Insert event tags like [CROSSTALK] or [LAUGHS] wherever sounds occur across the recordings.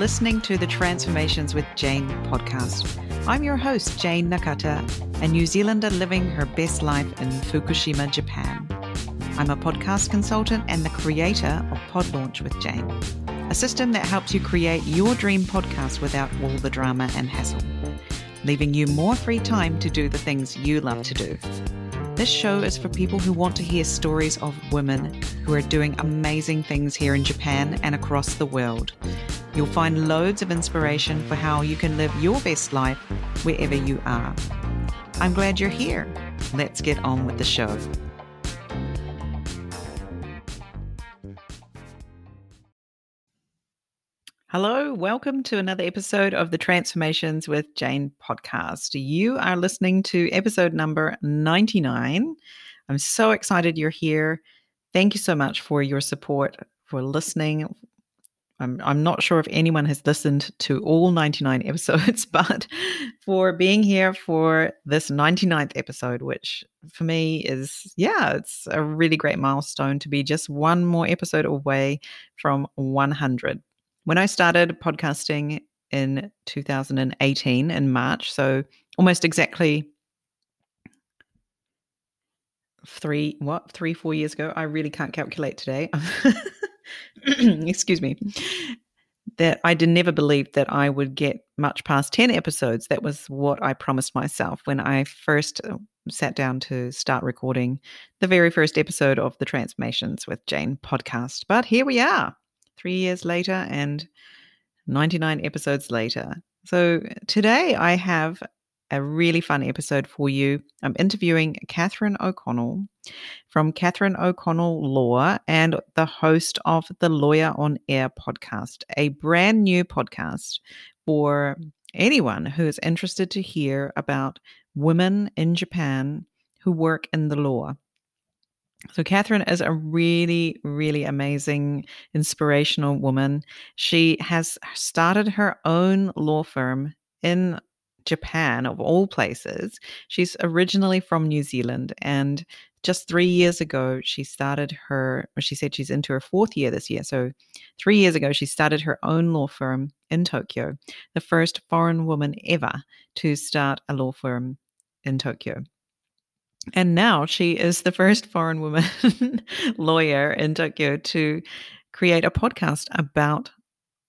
listening to the Transformations with Jane podcast. I'm your host, Jane Nakata, a New Zealander living her best life in Fukushima, Japan. I'm a podcast consultant and the creator of Pod Launch with Jane, a system that helps you create your dream podcast without all the drama and hassle, leaving you more free time to do the things you love to do. This show is for people who want to hear stories of women who are doing amazing things here in Japan and across the world. You'll find loads of inspiration for how you can live your best life wherever you are. I'm glad you're here. Let's get on with the show. Hello, welcome to another episode of the Transformations with Jane podcast. You are listening to episode number 99. I'm so excited you're here. Thank you so much for your support, for listening. I'm, I'm not sure if anyone has listened to all 99 [LAUGHS] episodes, but for being here for this 99th episode, which for me is, yeah, it's a really great milestone to be just one more episode away from 100 when I started podcasting in 2018 in March, so almost exactly three, what, three, four years ago, I really can't calculate today. [LAUGHS] Excuse me. That I did never believe that I would get much past 10 episodes. That was what I promised myself when I first uh, sat down to start recording the very first episode of the Transformations with Jane podcast. But here we are three years later and 99 episodes later. So today I have a really fun episode for you. I'm interviewing Catherine O'Connell from Catherine O'Connell Law and the host of the Lawyer on Air podcast, a brand new podcast for anyone who is interested to hear about women in Japan who work in the law. So, Catherine is a really, really amazing, inspirational woman. She has started her own law firm in Japan, of all places. She's originally from New Zealand. And just three years ago, she started her, she said she's into her fourth year this year. So, three years ago, she started her own law firm in Tokyo, the first foreign woman ever to start a law firm in Tokyo. And now she is the first foreign woman [LAUGHS] lawyer in Tokyo to create a podcast about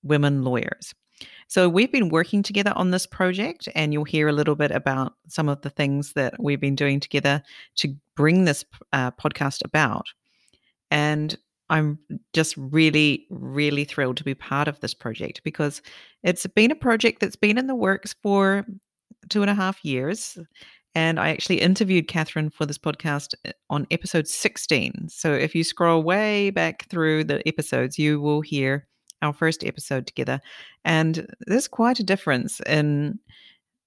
women lawyers. So we've been working together on this project, and you'll hear a little bit about some of the things that we've been doing together to bring this uh, podcast about. And I'm just really, really thrilled to be part of this project because it's been a project that's been in the works for two and a half years. And I actually interviewed Catherine for this podcast uh, on episode 16. So if you scroll way back through the episodes, you will hear our first episode together. And there's quite a difference in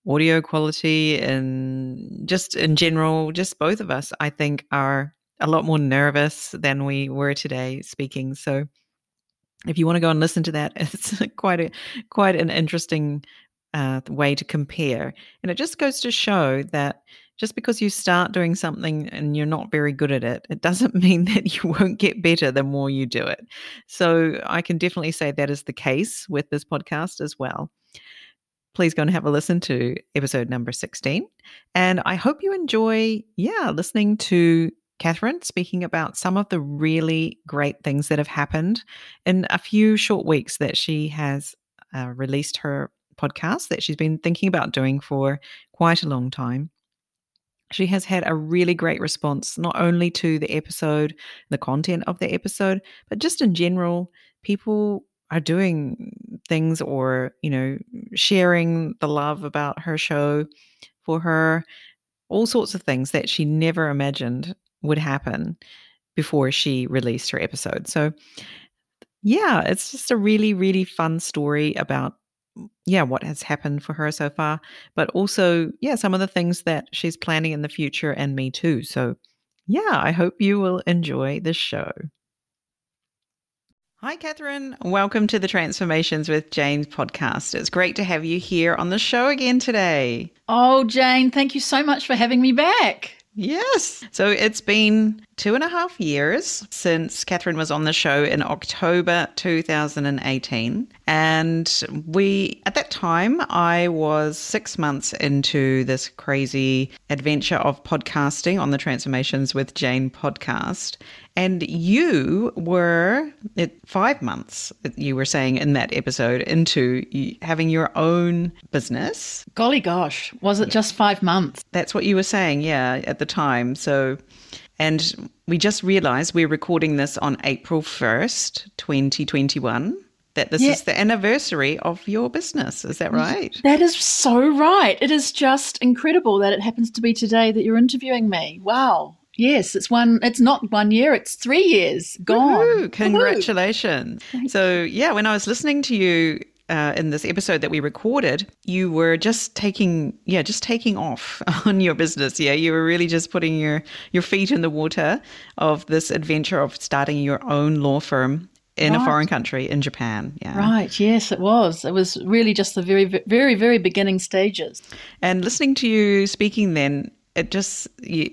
audio quality and just in general, just both of us, I think, are a lot more nervous than we were today speaking. So if you want to go and listen to that, [LAUGHS] it's quite a quite an interesting uh, way to compare. And it just goes to show that just because you start doing something and you're not very good at it, it doesn't [LAUGHS] mean that you won't get better the more you do it. So I can definitely say that is the case with this podcast as well. Please go and have a listen to episode number 16. And I hope you enjoy, yeah, listening to Catherine speaking about some of the really great things that have happened in a few short weeks that she has uh, released her podcast that she's been thinking about doing for quite a long time. She has had a really great response, not only to the episode, the content of the episode, but just in general, people are doing things or, you know, sharing the love about her show for her, all sorts of things that she never imagined would happen before she released her episode. So, yeah, it's just a really, really fun story about yeah, what has happened for her so far, but also, yeah, some of the things that she's planning in the future and me too. So, yeah, I hope you will enjoy this show. Hi, Catherine. Welcome to the Transformations with Jane podcast. It's great to have you here on the show again today. Oh, Jane, thank you so much for having me back. Yes. So it's been two and a half years since Catherine was on the show in October 2018. And we, at that time, I was six months into this crazy adventure of podcasting on the Transformations with Jane podcast. And you were at five months, you were saying in that episode, into having your own business. Golly gosh, was it just five months? That's what you were saying, yeah, at the time. So, and we just realized we're recording this on April 1st, 2021 that this yeah. is the anniversary of your business. Is that right? That is so right. It is just incredible that it happens to be today that you're interviewing me. Wow. Yes, it's one. It's not one year. It's three years gone. Woo-hoo, congratulations! Woo-hoo. So yeah, when I was listening to you uh, in this episode that we recorded, you were just taking, yeah, just taking off [LAUGHS] on your business. Yeah, you were really just putting your your feet in the water of this adventure of starting your own law firm in right. a foreign country in Japan. Yeah. Right. Yes, it was. It was really just the very, very, very beginning stages. And listening to you speaking then, it just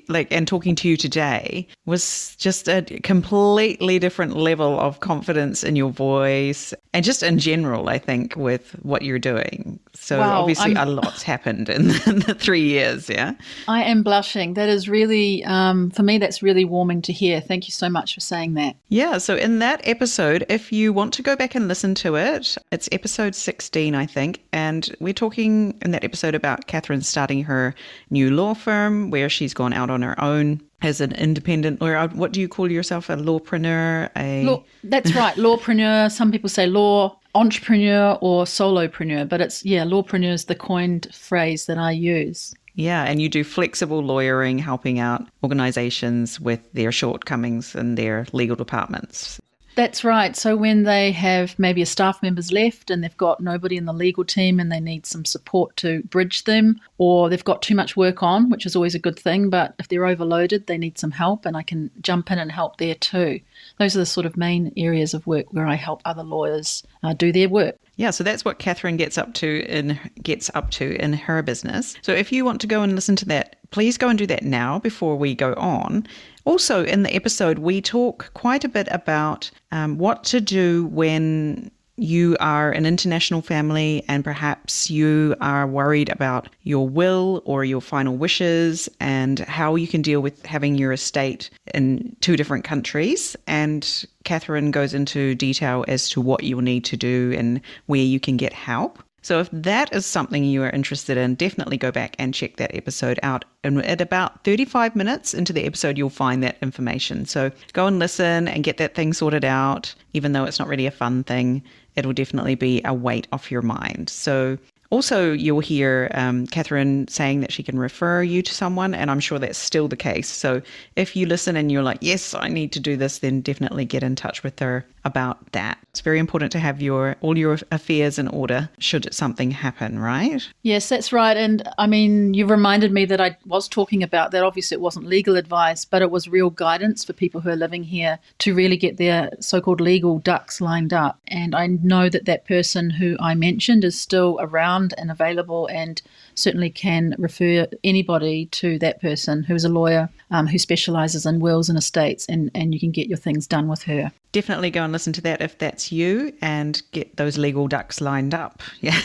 like and talking to you today was just a completely different level of confidence in your voice and just in general i think with what you're doing. So wow, obviously I'm, a lot's happened in the, three years yeah? I am blushing. That is really um, for me that's really warming to hear. Thank you so much for saying that. Yeah so in that episode if you want to go back and listen to it it's episode 16 i think and we're talking in that episode about catherine starting her new law firm firm where she's gone out on her own as an independent lawyer. Uh, what do you call yourself? A lawpreneur? A law, that's right, lawpreneur. Some people say law entrepreneur or solopreneur, but it's yeah, lawpreneur is the coined phrase that I use. Yeah, and you do flexible lawyering, helping out organizations with their shortcomings in their legal departments. That's right. So when they have maybe a staff member's left and they've got nobody in the legal team and they need some support to bridge them, or they've got too much work on, which is always a good thing, but if they're overloaded, they need some help and I can jump in and help there too. Those are the sort of main areas of work where I help other lawyers uh, do their work. Yeah, so that's what Catherine gets up to in gets up to in her business. So if you want to go and listen to that, please go and do that now before we go on. Also, in the episode, we talk quite a bit about um, what to do when you are an international family and perhaps you are worried about your will or your final wishes and how you can deal with having your estate in two different countries. And Catherine goes into detail as to what you will need to do and where you can get help. So, if that is something you are interested in, definitely go back and check that episode out. And at about 35 minutes into the episode, you'll find that information. So, go and listen and get that thing sorted out. Even though it's not really a fun thing, it'll definitely be a weight off your mind. So, also, you'll hear um, Catherine saying that she can refer you to someone, and I'm sure that's still the case. So, if you listen and you're like, yes, I need to do this, then definitely get in touch with her about that. It's very important to have your all your affairs in order should something happen, right? Yes, that's right. And I mean, you reminded me that I was talking about that. Obviously, it wasn't legal advice, but it was real guidance for people who are living here to really get their so-called legal ducks lined up. And I know that that person who I mentioned is still around and available and certainly can refer anybody to that person who is a lawyer um, who specialises in wills and estates, and, and you can get your things done with her. Definitely go and listen to that if that's you and get those legal ducks lined up. [LAUGHS] Yeah.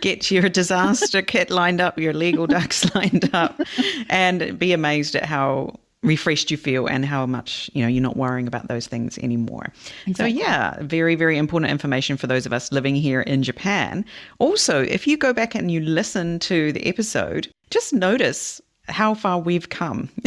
get your disaster kit lined up, your legal ducks [LAUGHS] lined up, and be amazed at how refreshed you feel and how much you know you're not worrying about those things anymore. Exactly. so yeah very very important information for those of us living here in japan. Also if you go back and you listen to the episode just notice how far we've come. [LAUGHS]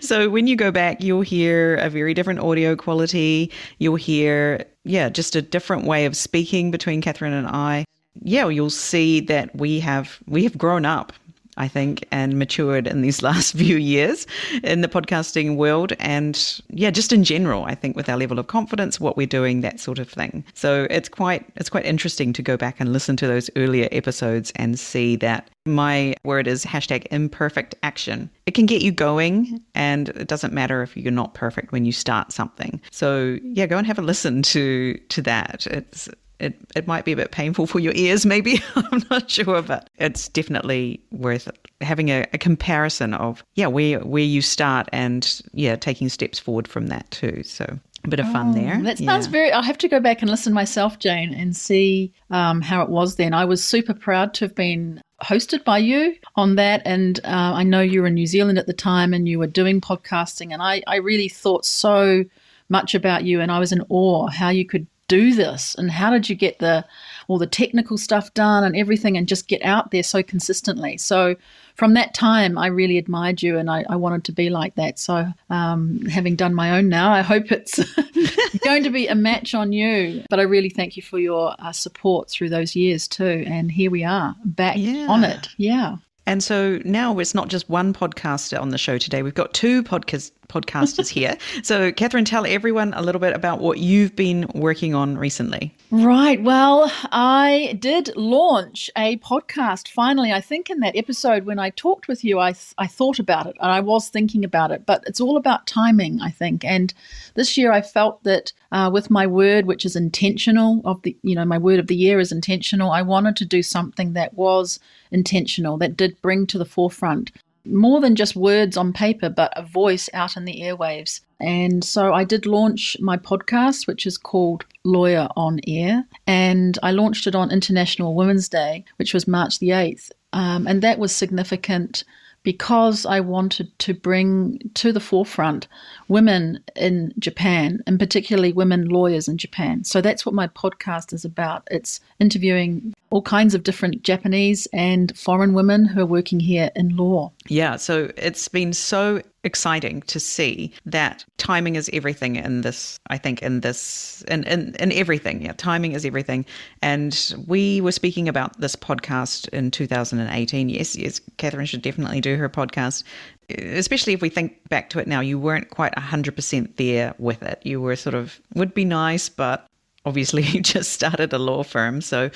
So when you go back you'll hear a very different audio quality. You'll hear yeah just a different way of speaking between catherine and i. Yeah you'll see that we have we have grown up I think, and matured in these [LAUGHS] last few years in the podcasting world. And yeah, just in general, I think with our level of confidence, what we're doing, that sort of thing. So it's quite it's quite interesting to go back and listen to those earlier episodes and see that my word is hashtag imperfect action. It can get you going and it doesn't matter if you're not perfect when you start something. So yeah, go and have a listen to to that. It's it, it might be a bit painful for your ears, maybe. [LAUGHS] I'm not sure, but it's definitely worth having a, a, comparison of, yeah, where, where you start and, yeah, taking steps forward from that too. So a bit of fun oh, there. That sounds yeah. very. I'll have to go back and listen myself, Jane, and see um, how it was then. I was super proud to have been hosted by you on that, and uh, I know you were in New Zealand at the time, and you were doing podcasting, and I, I really thought so much about you, and I was in awe how you could do this, and how did you get the all the technical stuff done and everything, and just get out there so consistently. So from that time, I really admired you and I, I wanted to be like that. So, um, having done my own now, I hope it's [LAUGHS] going to be a match on you. But I really thank you for your uh, support through those years too. And here we are back yeah. on it. Yeah. And so now it's not just one podcaster on the show today. We've got two podcast podcasters here. So, Catherine, tell everyone a little bit about what you've been working on recently. Right. Well, I did launch a podcast finally. I think in that episode when I talked with you, I, I thought about it and I was thinking about it, but it's all about timing, I think. And this year I felt that uh, with my word, which is intentional, of the, you know, my word of the year is intentional, I wanted to do something that was intentional, that did bring to the forefront more than just words on paper, but a voice out in the airwaves. And so I did launch my podcast, which is called Lawyer on Air. And I launched it on International Women's Day, which was March the 8th. Um, and that was significant because I wanted to bring to the forefront women in Japan, and particularly women lawyers in Japan. So that's what my podcast is about. It's interviewing all kinds of different Japanese and foreign women who are working here in law. Yeah, so it's been so exciting to see that timing is everything in this i think in this in, in in everything. Yeah timing is everything. And we were speaking about this podcast in 2018 yes yes catherine should definitely do her podcast. Especially if we think back to it now you weren't quite 100% there with it. You were sort of would be nice but obviously [LAUGHS] you just started a law firm so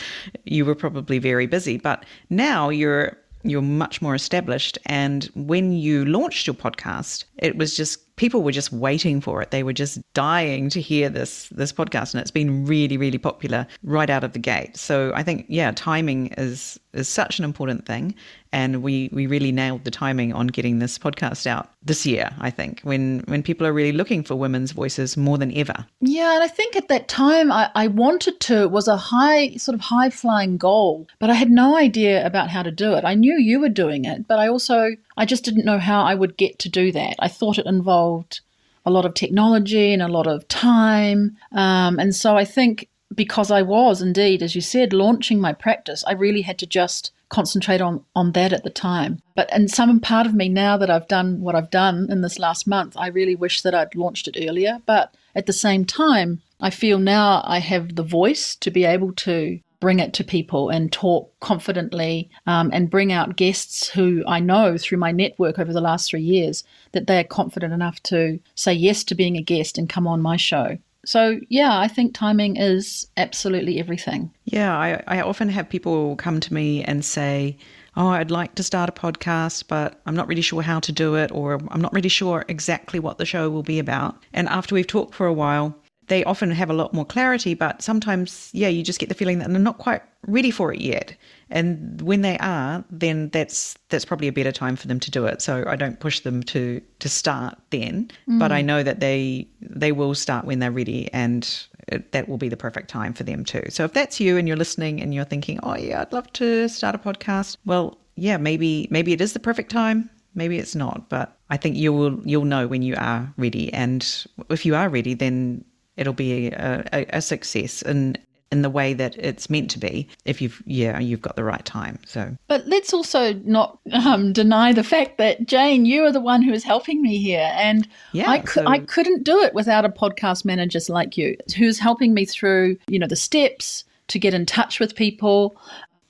you were probably very busy. But now you're you're much more established. And when you launched your podcast, it was just people were just waiting for it. They were just dying to hear this this podcast, and it's been really, really popular right out of the gate. So I think, yeah, timing is is such an important thing, and we we really nailed the timing on getting this podcast out this year. I think when when people are really looking for women's voices more than ever. Yeah, and I think at that time I, I wanted to it was a high sort of high flying goal, but I had no idea about how to do it. I knew you were doing it, but I also I just didn't know how I would get to do that. I thought it involved a lot of technology and a lot of time. Um, and so I think because I was indeed, as you said, launching my practice, I really had to just concentrate on on that at the time. But and some part of me now that I've done what I've done in this last month, I really wish that I'd launched it earlier. But at the same time, I feel now I have the voice to be able to bring it to people and talk confidently um, and bring out guests who I know through my network over the last three years that they are confident enough to say yes to being a guest and come on my show. So, yeah, I think timing is absolutely everything. Yeah, I, I often have people come to me and say, Oh, I'd like to start a podcast, but I'm not really sure how to do it, or I'm not really sure exactly what the show will be about. And after we've talked for a while, they often have a lot more clarity, but sometimes, yeah, you just get the feeling that they're not quite ready for it yet. And when they are, then that's that's probably a better time for them to do it. So I don't push them to to start then, mm. but I know that they they will start when they're ready, and it, that will be the perfect time for them too. So if that's you and you're listening and you're thinking, oh yeah, I'd love to start a podcast, well, yeah, maybe maybe it is the perfect time maybe it's not but i think you will you'll know when you are ready and if you are ready then it'll be a, a, a success in in the way that it's meant to be if you've yeah you've got the right time so. But let's also not um, deny the fact that jane you are the one who is helping me here and yeah, I, so... I couldn't do it without a podcast manager like you who's helping me through you know the steps to get in touch with people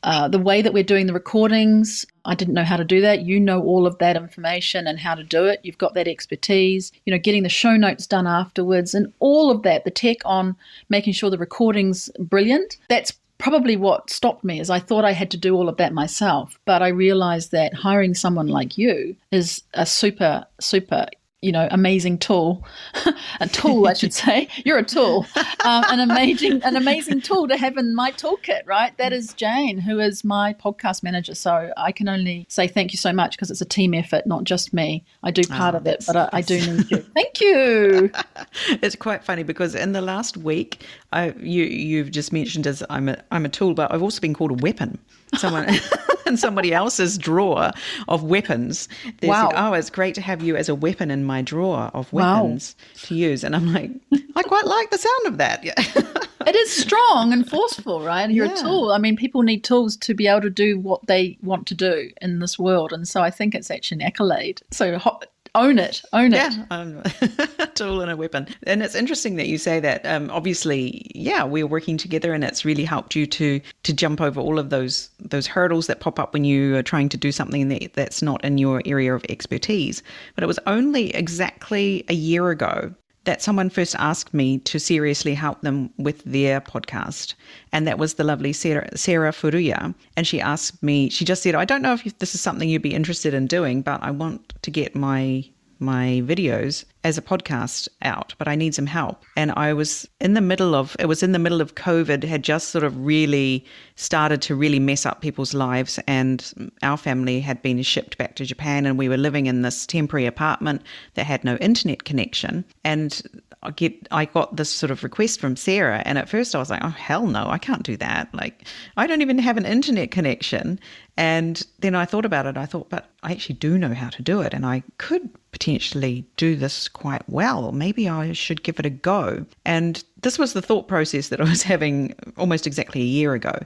uh, the way that we're doing the recordings, I didn't know how to do that. You know all of that information and how to do it. You've got that expertise, you know, getting the show notes done afterwards and all of that, the tech on making sure the recording's brilliant. That's probably what stopped me is I thought I had to do all of that myself, but I realized that hiring someone like you is a super super you know, amazing tool, [LAUGHS] a tool, I should say. You're a tool, um, an amazing, an amazing tool to have in my toolkit, right? That is Jane, who is my podcast manager. So I can only say thank you so much because it's a team effort, not just me. I do part oh, of it, but I, I, do need you. Thank you. [LAUGHS] it's quite funny because in the last week, I, you you've just mentioned as I'm a I'm a tool, but I've also been called a weapon. Someone [LAUGHS] in somebody else's drawer of weapons. They wow. Said, oh, it's great to have you as a weapon in my drawer of weapons wow. to use. And I'm like, I quite like the sound of that. Yeah. [LAUGHS] it is strong and forceful, right? You're yeah. a tool. I mean, people need tools to be able to do what they want to do in this world. And so I think it's actually an accolade. So own it. Own it. Yeah um, [LAUGHS] a tool and a weapon. And it's interesting that you say that um, obviously yeah we're working together and it's really helped you to to jump over all of those those hurdles that pop up when you are trying to do something that, that's not in your area of expertise. But it was only exactly a year ago that someone first asked me to seriously help them with their podcast. And that was the lovely Sarah, Sarah Furuya. And she asked me, she just said, I don't know if this is something you'd be interested in doing, but I want to get my my videos as a podcast out, but I need some help. And I was in the middle of it was in the middle of COVID, had just sort of really started to really mess up people's lives. And our family had been shipped back to Japan, and we were living in this temporary apartment that had no internet connection. And I get I got this sort of request from Sarah, and at first I was like, "Oh hell no, I can't do that! Like, I don't even have an internet connection." And then I thought about it. I thought, but I actually do know how to do it, and I could potentially do this quite well. Maybe I should give it a go. And this was the thought process that I was [LAUGHS] having almost exactly a year ago,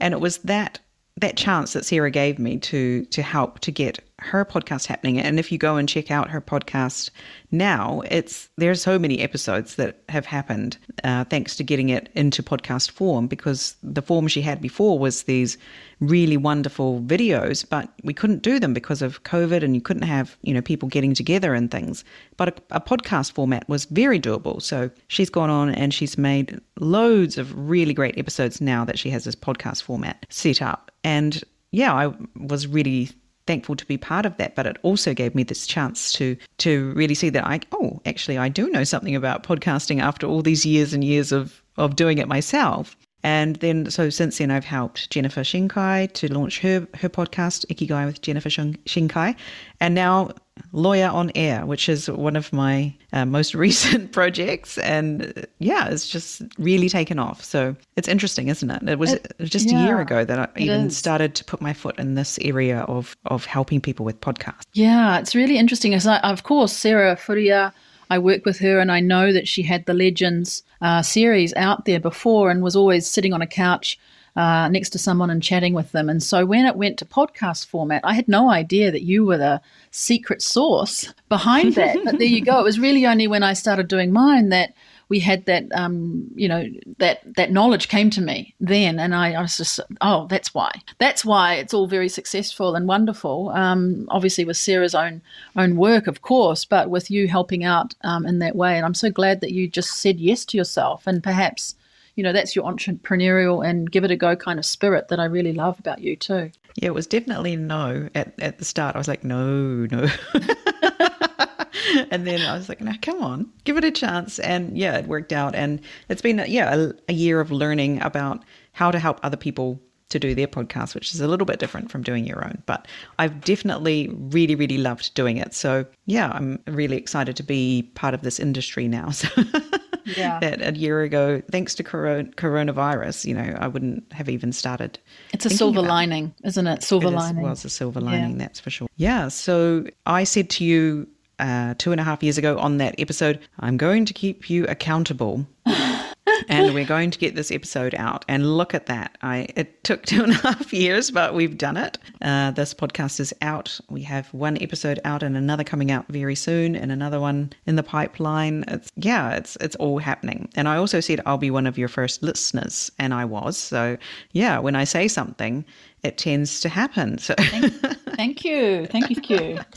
and it was that that chance that Sarah gave me to to help to get her podcast happening. And if you go and check out her podcast now, it's there's so many episodes that have happened uh, thanks to getting it into podcast form. Because the form she had before was these really wonderful videos, but we couldn't do them because of COVID, and you couldn't have you know people getting together and things. But a, a podcast format was very doable. So she's gone on and she's made loads of really great episodes now that she has this podcast format set up. And yeah, I was really thankful to be part of that but it also gave me this chance to to really see that I oh actually I do know something about podcasting after all these years and years of of doing it myself and then so since then I've helped Jennifer Shinkai to launch her her podcast Ikigai with Jennifer Shinkai and now Lawyer on Air, which is one of my uh, most [LAUGHS] recent projects. And yeah, it's just really taken off. So it's interesting, isn't it? It was it, just yeah, a year ago that I even is. started to put my foot in this area of, of helping people with podcasts. Yeah, it's really interesting. As I, of course, Sarah Furuya, I work with her and I know that she had the Legends uh, series out there before and was always sitting on a couch uh, next to someone and chatting with them. And so when it went to podcast format, I had no idea that you were the secret source behind that. but there you go. It was really only when I started doing mine that we had that um, you know that that knowledge came to me then and I, I, was just oh that's why that's why it's all very successful and wonderful um, obviously with sarah's own own work of course but with you helping out um, in that way and i'm so glad that you just said yes to yourself and perhaps you know that's your entrepreneurial and give it a go kind of spirit that I really love about you too. Yeah, it was definitely no at, at the start. I was like, no, no. [LAUGHS] [LAUGHS] and then I was like, no, come on, give it a chance. And yeah, it worked out. And it's been, yeah, a, a year of learning about how to help other people to do their podcast, which is a little bit different from doing your own. But I've definitely really, really loved doing it. So yeah, I'm really excited to be part of this industry now. [LAUGHS] So yeah. that a year ago, thanks to coronavirus, you know, I wouldn't have even started. It's a silver lining, isn't it? Silver it lining. It was a silver lining, yeah. that's for sure. Yeah. So I said to you uh, two and a half years ago on that episode, I'm going to keep you accountable [LAUGHS] and we're going to get this episode out. And look at that. I it took two and a half years, but we've done it. Uh, this podcast is out. We have one episode out and another coming out very soon, and another one in the pipeline. It's yeah, it's it's all happening. And I also said I'll be one of your first listeners, and I was. So yeah, when I say something, it tends to happen. So thank, thank you, thank you, Q. [LAUGHS]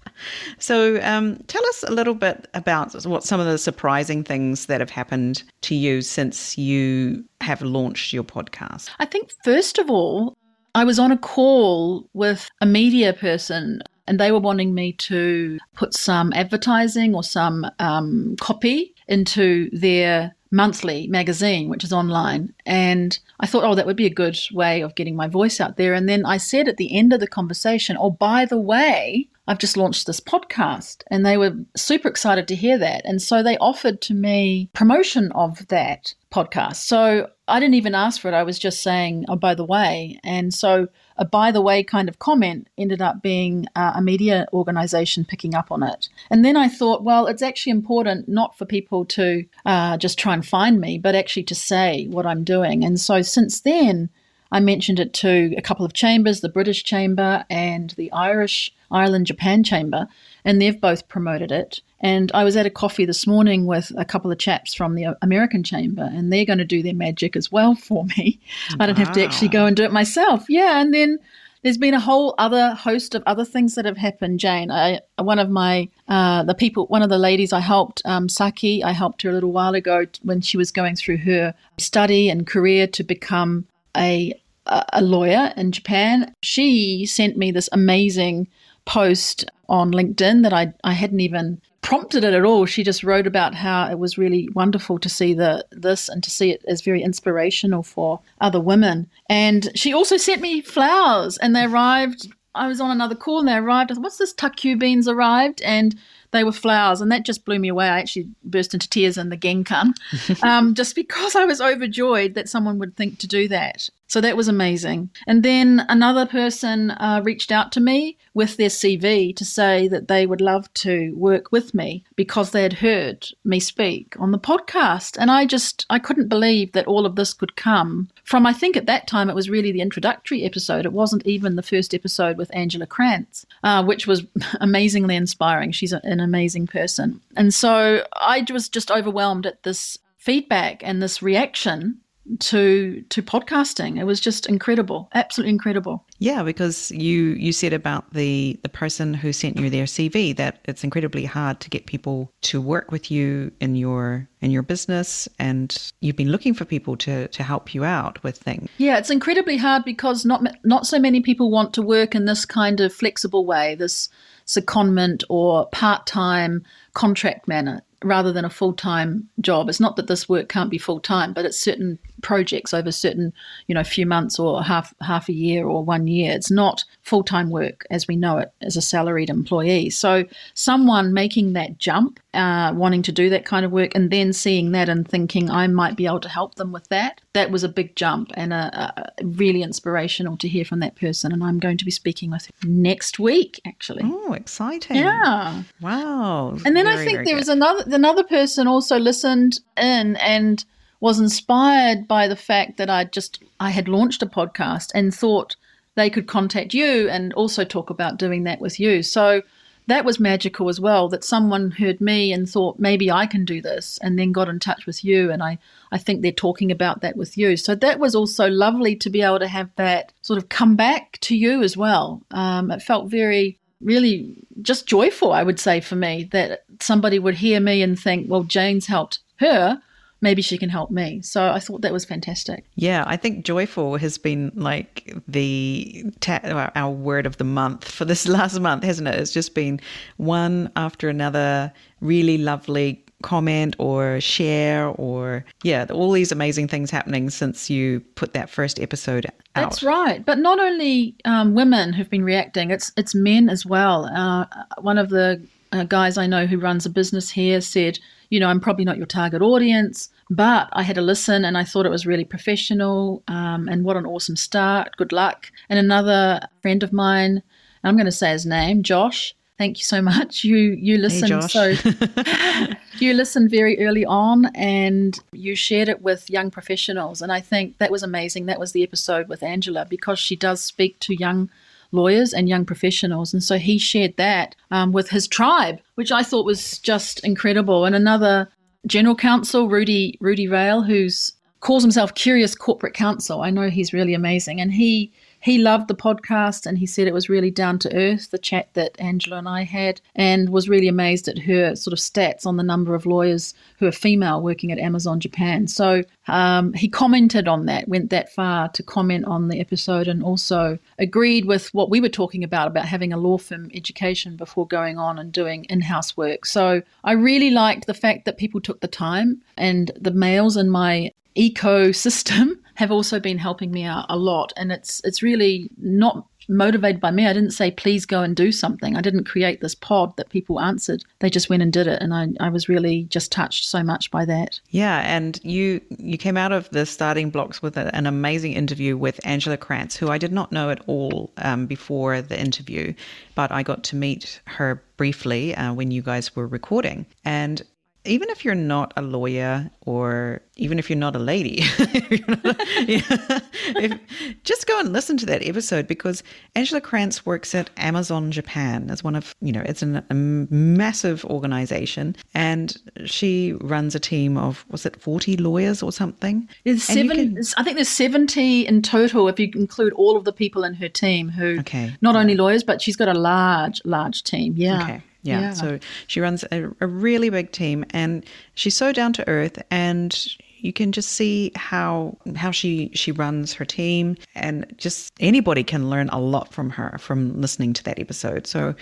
So, um, tell us a little bit about what some of the surprising things that have happened to you since you have launched your podcast. I think, first of all, I was on a call with a media person and they were wanting me to put some advertising or some um, copy into their monthly magazine, which is online. And I thought, oh, that would be a good way of getting my voice out there. And then I said at the end of the conversation, oh, by the way, I've just launched this podcast. And they were super excited to hear that. And so they offered to me promotion of that podcast. So I didn't even ask for it. I was just saying, oh, by the way. And so a by the way kind of comment ended up being uh, a media organization picking up on it. And then I thought, well, it's actually important not for people to uh, just try and find me, but actually to say what I'm doing. And so since then, I mentioned it to a couple of chambers, the British Chamber and the Irish, Ireland, Japan Chamber, and they've both promoted it. And I was at a coffee this morning with a couple of chaps from the American Chamber, and they're going to do their magic as well [LAUGHS] for me. Wow. I don't have to actually go and do it myself. Yeah, and then there's been a whole other host of other things that have happened. Jane, I, one of my uh, the people, one of the ladies I helped, um, Saki, I helped her a little while ago when she was going through her study and career to become a a lawyer in Japan. She sent me this amazing post on LinkedIn that I, I hadn't even prompted it at all. She just wrote about how it was really wonderful to see the this and to see it as very inspirational for other women. And she also sent me flowers and they arrived I was on another call and they arrived. I thought, what's this? Takkyubin arrived and they were flowers. And that just blew me away. I actually burst into tears in the Genkan [LAUGHS] um, just because I was overjoyed that someone would think to do that. So that was amazing. And then another person uh, reached out to me with their CV to say that they would love to work with me because they had heard me speak on the podcast. And I just, I couldn't believe that all of this could come from, I think at that time it was really the introductory episode. It wasn't even the first episode with Angela Krantz, uh, which was [LAUGHS] amazingly inspiring. She's a, an amazing person. And so I was just overwhelmed at this feedback and this reaction to to podcasting. It was just incredible, absolutely incredible. Yeah, because you you said about the the person who sent you their CV that it's incredibly hard to get people to work with you in your in your business and you've been looking for people to to help you out with things. Yeah, it's incredibly hard because not not so many people want to work in this kind of flexible way, this secondment or part-time contract manner rather than a full time job. It's not that this work can't be full time, but it's certain projects over certain, you know, few months or half half a year or one year. It's not full time work as we know it as a salaried employee. So someone making that jump, uh, wanting to do that kind of work, and then seeing that and thinking I might be able to help them with that, that was a big jump and a, a really inspirational to hear from that person. And I'm going to be speaking with next week, actually. Oh, exciting! Yeah. Wow. And then very, I think there good. was another another person also listened in and was inspired by the fact that I just I had launched a podcast and thought they could contact you and also talk about doing that with you. So that was magical as well that someone heard me and thought maybe I can do this and then got in touch with you and I I think they're talking about that with you. So that was also lovely to be able to have that sort of come back to you as well. Um, it felt very really just joyful, I would say, for me that somebody would hear me and think, well, Jane's helped her maybe she can help me. So I thought that was fantastic. Yeah, I think joyful has been like the ta- our word of the month for this [LAUGHS] last month, hasn't it? It's just been one after another really lovely comment or share or yeah all these amazing things happening since you put that first episode out that's right but not only um, women who've been reacting it's it's men as well uh, one of the uh, guys i know who runs a business here said you know, I'm probably not your target audience, but I had a listen and I thought it was really professional. Um, and what an awesome start. Good luck. And another friend of mine, I'm going to say his name, Josh. Thank you so much. You you listened hey, so [LAUGHS] you listened very early on and you shared it with young professionals and I think that was amazing. That was the episode with Angela because she does speak to young lawyers and young professionals. And so he shared that um, with his tribe, which I thought was just incredible. And another general counsel, Rudy Rudy Rail, who's calls himself Curious Corporate Counsel. I know he's really amazing, and he he loved the podcast and he said it was really down to earth, the chat that Angela and I had, and was really amazed at her sort of stats on the number of lawyers who are female working at Amazon Japan. So um, he commented on that, went that far to comment on the episode, and also agreed with what we were talking about about having a law firm education before going on and doing in house work. So I really liked the fact that people took the time, and the males in my ecosystem have also been helping me out a lot. And it's it's really not motivated by me. I didn't say, please go and do something. I didn't create this pod that people answered. They just went and did it. And I, I was really just touched so much by that. Yeah. And you you came out of the starting blocks with a, an amazing interview with Angela Krantz, who I did not know at all um, before the interview, but I got to meet her briefly uh, when you guys were recording. And even if you're not a lawyer or even if you're not a lady, [LAUGHS] [LAUGHS] if, just go and listen to that episode because Angela Krantz works at Amazon Japan as one of, you know, it's an, a massive organization and she runs a team of, was it 40 lawyers or something? There's seven, can, I think there's 70 in total if you include all of the people in her team who, okay. not only lawyers, but she's got a large, large team. Yeah. Okay. Yeah. yeah. So she runs a, a really big team and she's so down to earth and you can just see how how she she runs her team and just anybody can learn a lot from her from listening to that episode. So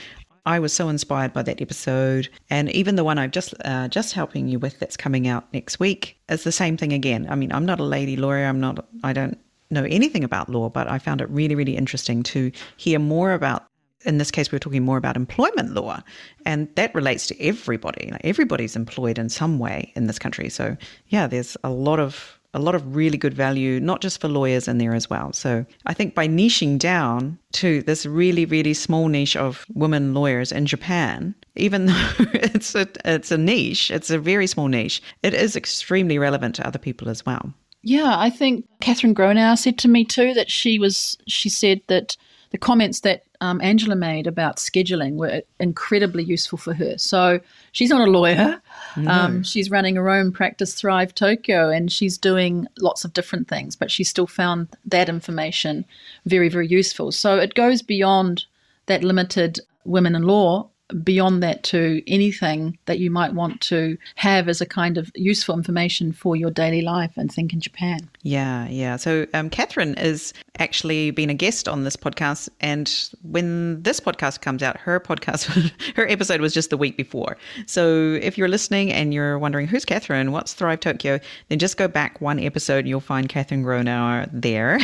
I was so inspired by that episode, and even the one I've just uh, just helping you with that's coming out next week is the same thing again. I mean, I'm not a lady lawyer. I'm not. I don't know anything about law, but I found it really really interesting to hear more about in this case, we're talking more about employment law, and that relates to everybody. everybody's employed in some way in this country. So, yeah, there's a lot of a lot of really good value, not just for lawyers in there as well. So, I think by niching down to this really, really small niche of women lawyers in Japan, even [LAUGHS] though it's a it's a niche, it's a very small niche, it is extremely relevant to other people as well. Yeah, I think Catherine Gronauer said to me too that she was she said that the comments that um, Angela made about scheduling were incredibly useful for her. So she's not a lawyer. No. Um, she's running her own practice, Thrive Tokyo, and she's doing lots of different things, but she still found that information very, very useful. So it goes beyond that limited women in law beyond that to anything that you might want to have as a kind of useful information for your daily life and think in Japan. Yeah, yeah. So um, Catherine is actually been a guest on this podcast, and when this podcast comes out, her podcast, [LAUGHS] her episode was just the week before. So if you're listening and you're wondering who's Catherine, what's Thrive Tokyo, then just go back one episode and you'll find Catherine Gronauer there,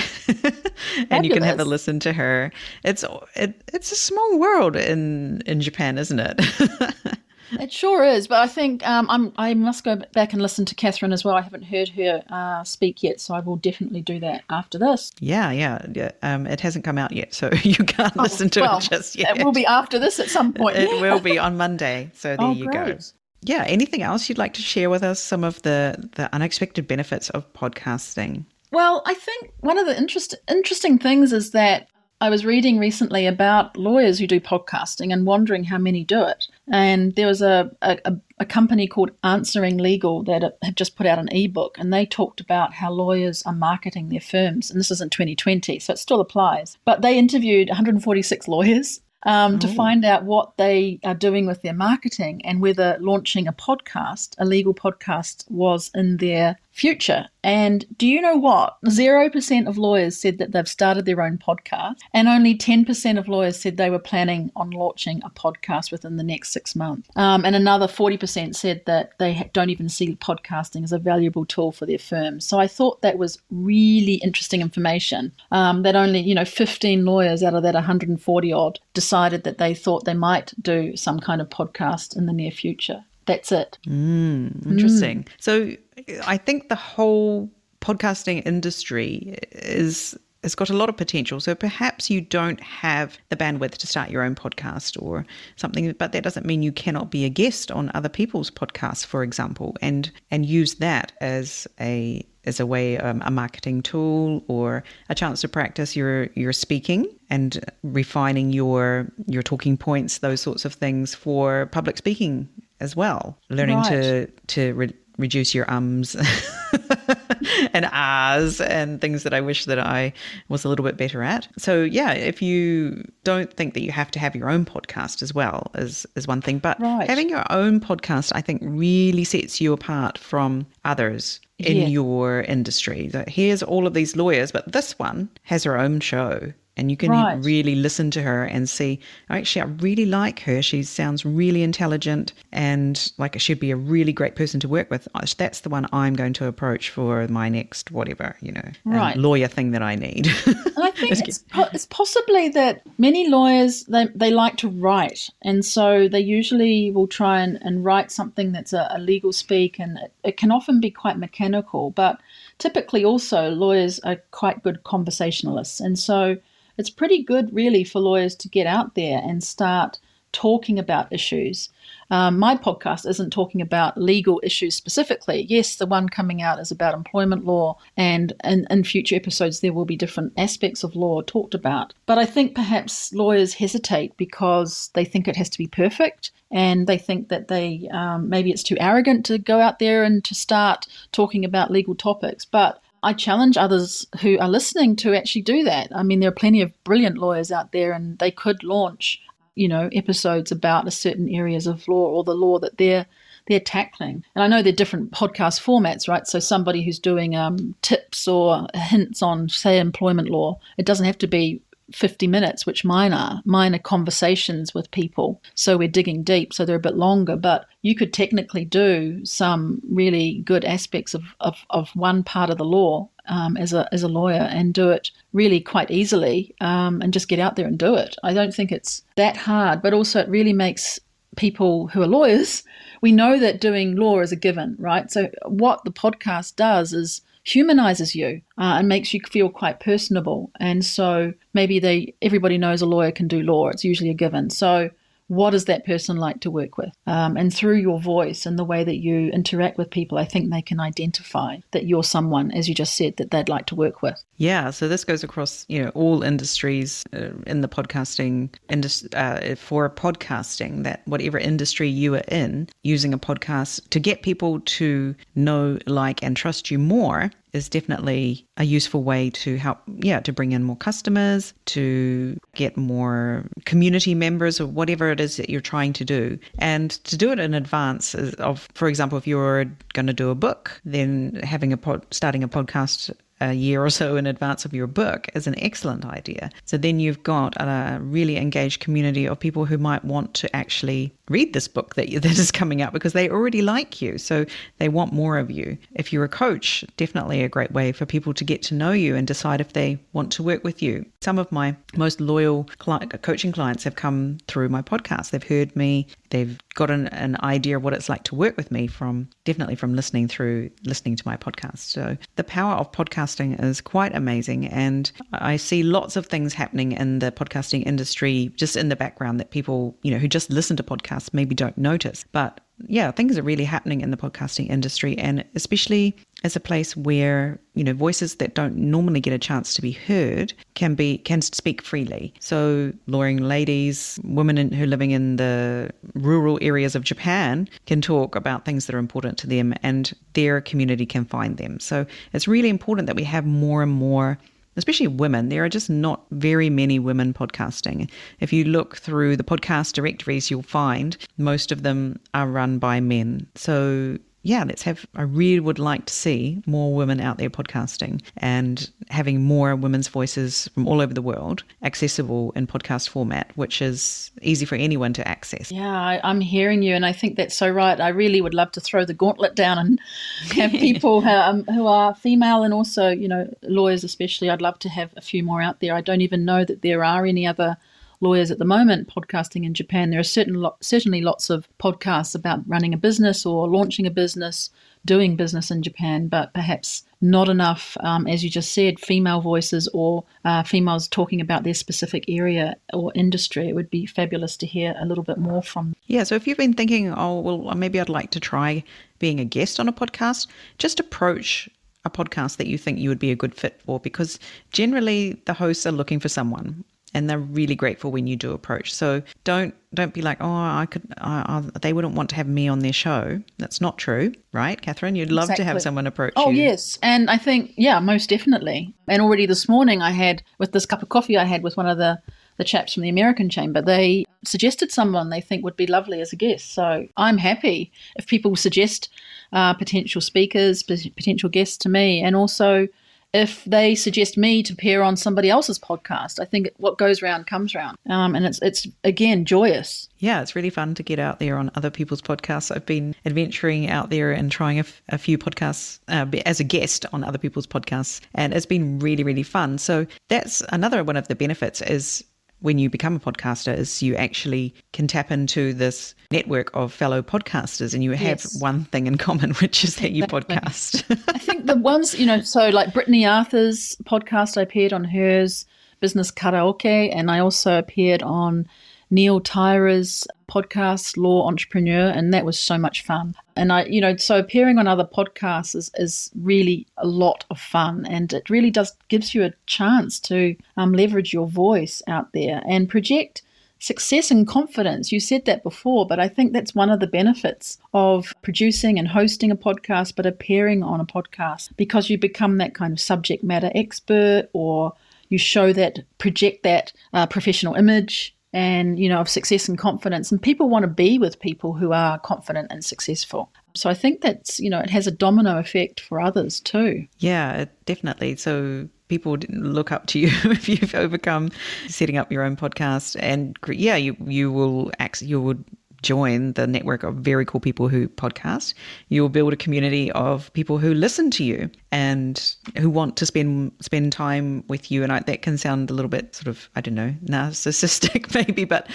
[LAUGHS] and you can have a listen to her. It's it, it's a small world in in Japan isn't it? [LAUGHS] it sure is, but I think um, I'm, I must go back and listen to Catherine as well. I haven't heard her uh, speak yet, so I will definitely do that after this. Yeah, yeah. yeah. Um, it hasn't come out yet, so [LAUGHS] you can't oh, listen to well, it just yet. It will be after this at some point. it will be on Monday, so there oh, you great. go. Yeah. Anything else you'd like to share with us? Some of the the unexpected benefits of podcasting. Well, I think one of the interest, interesting things is that I was reading recently about lawyers who do podcasting and wondering how many do it. And there was a, a, a company called Answering Legal that had just put out an ebook, and they talked about how lawyers are marketing their firms. And this is in 2020, so it still applies. But they interviewed 146 lawyers um, to oh. find out what they are doing with their marketing and whether launching a podcast, a legal podcast, was in their future. And do you know what? 0% of lawyers said that they've started their own podcast, and only 10% of lawyers said they were planning on launching a podcast within the next six months. Um, and another 40% said that they don't even see podcasting as a valuable tool for their firm. So I thought that was really interesting information um, that only, you know, 15 lawyers out of that 140 odd decided that they thought they might do some kind of podcast in the near future that's it. Mm, interesting. Mm. So I think the whole podcasting industry is has got a lot of potential. So perhaps you don't have the bandwidth to start your own podcast or something, but that doesn't mean you cannot be a guest on other people's podcasts, for example, and and use that as a as a way um, a marketing tool or a chance to practice your your speaking and refining your your talking points, those sorts of things for public speaking as well. Learning right. to to re- reduce your ums [LAUGHS] and ahs and things that I wish that I was a little bit better at. So yeah, if you don't think that you have to have your own podcast as well is is one thing, but Right. having your own podcast, I think, really sets you apart from others in Yeah. your industry. That here's all of these lawyers, but this one has her own show. And you can Right. really listen to her and see, actually, I really like her. She sounds really intelligent and like she'd be a really great person to work with. That's the one I'm going to approach for my next whatever, you know, um, Right. lawyer thing that I need. And I think [LAUGHS] it's, po- it's possibly that many lawyers they, they like to write, and so they usually will try and, and write something that's a, a legal speak, and it, it can often be quite mechanical. But typically, also lawyers are quite good conversationalists, and so it's pretty good, really, for lawyers to get out there and start talking about issues. Um, my podcast isn't talking about legal issues specifically. Yes, the one coming out is about employment law, and in, in future episodes, there will be different aspects of law talked about. But I think perhaps lawyers hesitate because they think it has to be perfect, and they think that they um, maybe it's too arrogant to go out there and to start talking about legal topics. But I challenge others who are listening to actually do that. I mean, there are plenty of brilliant lawyers out there, and they could launch, you know, episodes about a certain areas of law or the law that they're they're tackling. And I know they're different podcast formats, right? So somebody who's doing um, tips or hints on, say, employment law, it doesn't have to be 50 minutes, which mine are. Mine are conversations with people. So we're digging deep, so they're a bit longer, but you could technically do some really good aspects of, of, of one part of the law um, as, a, as a lawyer and do it really quite easily um, and just get out there and do it. I don't think it's that hard, but also it really makes people who are lawyers, we know that doing law is a given, right? So what the podcast does is humanizes you uh, and makes you feel quite personable. And so maybe they everybody knows a lawyer can do law. It's usually a given. So what is that person like to work with? Um, and through your voice and the way that you interact with people, I think they can identify that you're someone, as you just said, that they'd like to work with. Yeah, so this goes across you know all industries uh, in the podcasting industry uh, for podcasting. That whatever industry you are in, using a podcast to get people to know, like, and trust you more is definitely a useful way to help. Yeah, to bring in more customers, to get more community members, or whatever it is that you're trying to do, and to do it in advance of, for example, if you're going to do a book, then having a pod, starting a podcast a year or so in advance of your book is an excellent idea. So then you've got a really engaged community of people who might want to actually read this book that, [LAUGHS] that is coming out because they already like you. So they want more of you. If you're a coach, definitely a great way for people to get to know you and decide if they want to work with you. Some of my most loyal client, coaching clients have come through my podcast. They've heard me, they've got an, idea of what it's like to work with me from definitely from listening through listening to my podcast. So the power of podcasting is quite amazing and I see lots of things happening in the podcasting industry just in the background that people, you know, who just listen to podcasts maybe don't notice. But yeah, things are really happening in the podcasting industry and especially as a place where, you know, voices that don't normally get a chance to be heard can be can speak freely. So lawyering ladies, women in, who are living in the rural areas of Japan can talk about things that are important to them and their community can find them. So it's really important that we have more and more especially women, there are just not very many women podcasting. If you look through the podcast directories, you'll find most of them are run by men. So, yeah, let's have, I really would like to see more women out there podcasting and having more women's voices from all over the world accessible in podcast format, which is easy for anyone to access. Yeah, I, I'm hearing you, and I think that's so right. I really would love to throw the gauntlet down and have [LAUGHS] people who, um, who are female and also, you know, lawyers especially. I'd love to have a few more out there. I don't even know that there are any other lawyers at the moment podcasting in Japan. There are certain lo- certainly lots of podcasts about running a business or launching a business, doing business in Japan, but perhaps not enough, um, as you just said, female voices or uh, females talking about their specific area or industry. It would be fabulous to hear a little bit more from. Yeah, so if you've been thinking, oh, well, maybe I'd like to try being a guest on a podcast, just approach a podcast that you think you would be a good fit for because generally the hosts are looking for someone and they're really grateful when you do approach. So don't don't be like, oh, I could, uh, they wouldn't want to have me on their show. That's not true, right, Catherine? You'd love exactly. to have someone approach oh, you. Oh yes, and I think yeah, most definitely. And already this morning, I had with this cup of coffee I had with one of the the chaps from the American Chamber, they suggested someone they think would be lovely as a guest. So I'm happy if people suggest uh, potential speakers, potential guests to me, and also if they suggest me to appear on somebody else's podcast. I think what goes around comes around, um, and it's it's again joyous. Yeah, it's really fun to get out there on other people's podcasts. I've been adventuring out there and trying a, f- a few podcasts uh, as a guest on other people's podcasts, and it's been really really fun. So that's another one of the benefits is when you become a podcaster is you actually can tap into this network of fellow podcasters and you have yes. one thing in common [LAUGHS] which is that you podcast i think the ones you know so like brittany arthur's podcast i appeared on hers business karaoke and i also appeared on Neil Tyra's podcast, Law Entrepreneur, and that was so much fun. And I, you know, so appearing on other podcasts is, is really a lot of fun, and it really does gives you a chance to um, leverage your voice out there and project success and confidence. You said that before, but I think that's one of the benefits of producing and hosting a podcast, but appearing on a podcast because you become that kind of subject matter expert or you show that, project that uh, professional image and you know of success and confidence and people want to be with people who are confident and successful so i think that's you know it has a domino effect for others too yeah definitely so people look up to you [LAUGHS] if you've overcome setting up your own podcast and yeah you you will act. you would join the network of very cool people who podcast, you'll build a community of people who listen to you and who want to spend spend time with you. And I, that can sound a little bit sort of I don't know narcissistic [LAUGHS] maybe, but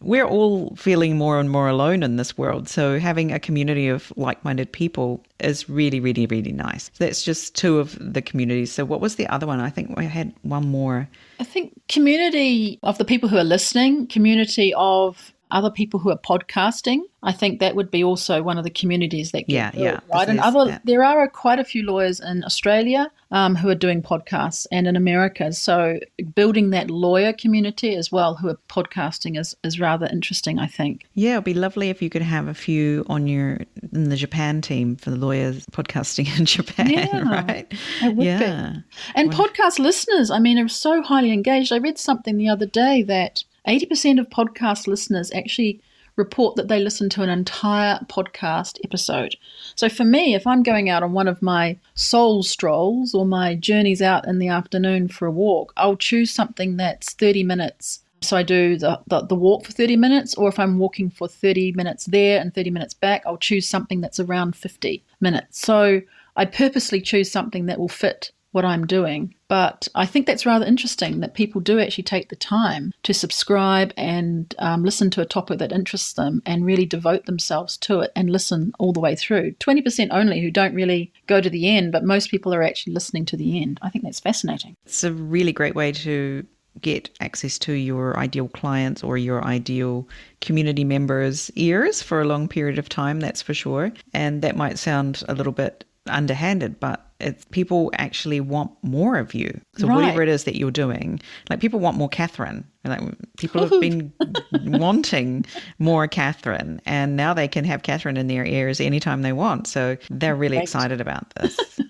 we're all feeling more and more alone in this world. So having a community of like-minded people is really, really, really nice. So that's just two of the communities. So what was the other one? I think we had one more. I think community of the people who are listening, community of other people who are podcasting. I think that would be also one of the communities that yeah, yeah, right. And other, there are quite a few lawyers in Australia um, who are doing podcasts, and in America. So building that lawyer community as well who are podcasting is is rather interesting. I think. Yeah, it'd be lovely if you could have a few on your in the Japan team for the lawyers podcasting [LAUGHS] in Japan. Yeah, [LAUGHS] right. It would yeah. be. And well, podcast listeners, I mean, are so highly engaged. I read something the other day that 80% of podcast listeners actually report that they listen to an entire podcast episode. So for me, if I'm going out on one of my soul strolls or my journeys out in the afternoon for a walk, I'll choose something that's 30 minutes. So I do the, the, the walk for 30 minutes, or if I'm walking for 30 minutes there and 30 minutes back, I'll choose something that's around 50 minutes. So I purposely choose something that will fit what I'm doing. But I think that's rather interesting that people do actually take the time to subscribe and um, listen to a topic that interests them and really devote themselves to it and listen all the way through. 20% only who don't really go to the end, but most people are actually listening to the end. I think that's fascinating. It's a really great way to get access to your ideal clients or your ideal community members' ears for a long period of time, that's for sure. And that might sound a little bit underhanded, but it's people actually want more of you. So right. whatever it is that you're doing, like people want more Catherine. Like people have been [LAUGHS] wanting more Catherine, and now they can have Catherine in their ears anytime they want. So they're really right. excited about [LAUGHS] this.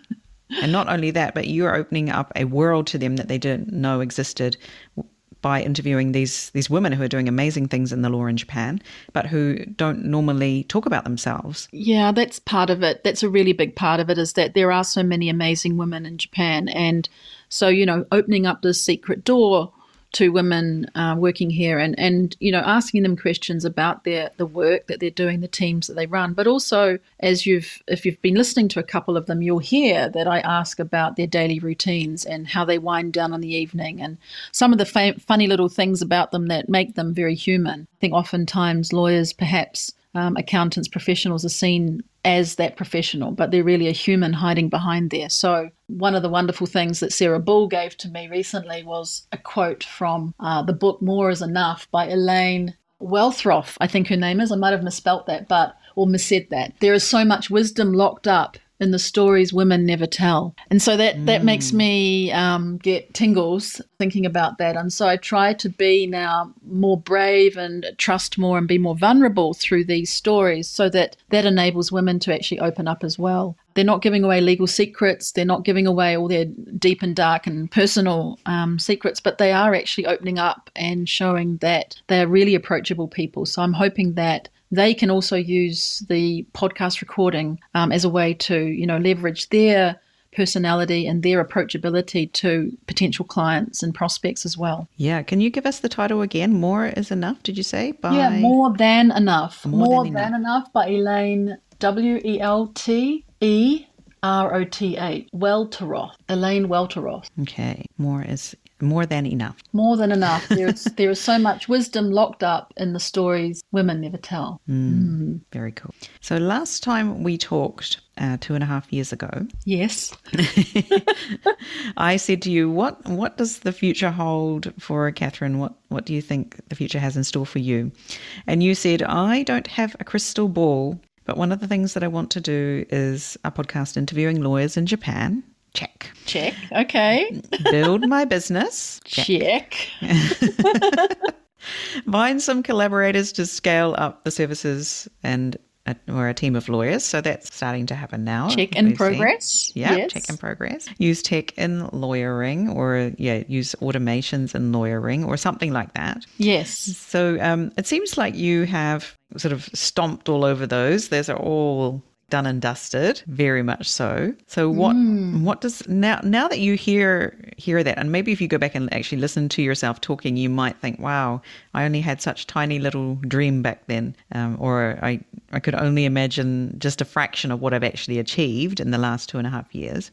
and not only that, but you're opening up a world to them that they didn't know existed by interviewing these these women who are doing amazing things in the law in Japan, but who don't normally talk about themselves. Yeah, that's part of it. That's a really big part of it is that there are so many amazing women in Japan, and so you know, opening up this secret door to women uh, working here and, and you know asking them questions about their the work that they're doing the teams that they run. But also as you've if you've been listening to a couple of them you'll hear that I ask about their daily routines and how they wind down in the evening and some of the fa- funny little things about them that make them very human. I think oftentimes lawyers perhaps um, accountants, professionals are seen as that professional, but they're really a human hiding behind there. So, one of the wonderful things that Sarah Bull gave to me recently was a quote from uh, the book More is Enough by Elaine Welteroth, I think her name is. I might have misspelt that, but or missaid that. There is so much wisdom locked up in the stories women never tell. And so that, that makes Mm. me um, get tingles thinking about that. And so I try to be now more brave and trust more and be more vulnerable through these stories so that that enables women to actually open up as well. They're not giving away legal secrets. They're not giving away all their deep and dark and personal um, secrets, but they are actually opening up and showing that they are really approachable people. So I'm hoping that they can also use the podcast recording um, as a way to, you know, leverage their personality and their approachability to potential clients and prospects as well. Yeah. Can you give us the title again? More is enough, did you say? By Yeah, more than enough. More More, Than than, enough. by Elaine W E L T E R O T A Welteroth. Elaine Welteroth. Okay. More is more than enough. More than enough. There is [LAUGHS] there is so much wisdom locked up in the stories women never tell. Mm, Very cool. So last time we talked uh, two and a half years ago, Yes. [LAUGHS] I said to you, "What what does the future hold for Catherine? What what do you think the future has in store for you?" And you said, "I don't have a crystal ball, but one of the things that I want to do is a podcast interviewing lawyers in Japan. Check. Check. Okay. Build my business. Check. [LAUGHS] Find some collaborators to scale up the services and." A, or a team of lawyers. So that's starting to happen now. Check in progress. Yeah, Yes. check in progress. Use tech in lawyering, or yeah, use automations in lawyering, or something like that. Yes. So um, it seems like you have sort of stomped all over those. Those are all done and dusted, very much so. So what what does now now that you hear hear that, and maybe if you go back and actually listen to yourself talking, you might think, "Wow, I only had such tiny little dream back then," um, or I I could only imagine just a fraction of what I've actually achieved in the last two and a half years.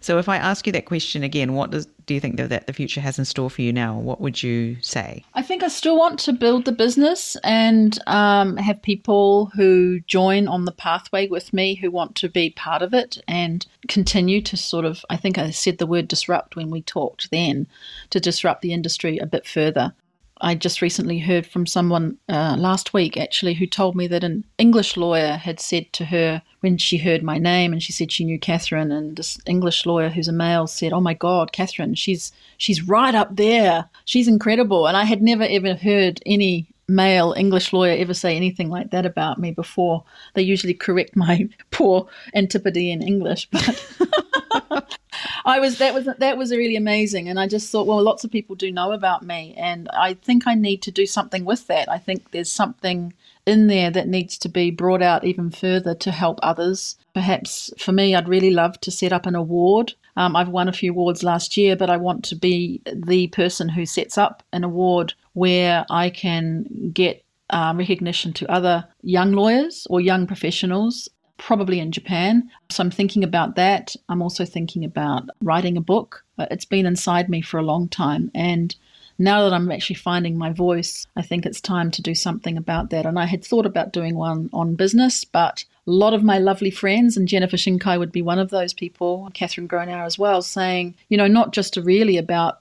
So if I ask you that question again, what does do you think that, that the future has in store for you now? What would you say? I think I still want to build the business and um, have people who join on the pathway with me who want to be part of it and continue to sort of, I think I said the word disrupt when we talked then, to disrupt the industry a bit further. I just recently heard from someone uh, last week actually who told me that an English lawyer had said to her when she heard my name and she said she knew Catherine and this English lawyer who's a male said, "Oh my God, Catherine, she's she's right up there. She's incredible." And I had never ever heard any male English lawyer ever say anything like that about me before. They usually correct my [LAUGHS] poor Antipodean English, but [LAUGHS] I was that was that was really amazing, and I just thought, well, lots of people do know about me, and I think I need to do something with that. I think there's something in there that needs to be brought out even further to help others. Perhaps for me, I'd really love to set up an award. Um, I've won a few awards last year, but I want to be the person who sets up an award where I can get uh, recognition to other young lawyers or young professionals probably in Japan. So I'm thinking about that. I'm also thinking about writing a book. Uh, It's been inside me for a long time. And now that I'm actually finding my voice, I think it's time to do something about that. And I had thought about doing one on business, but a lot of my lovely friends, and Jennifer Shinkai would be one of those people, Catherine Gronauer as well, saying, you know, not just really about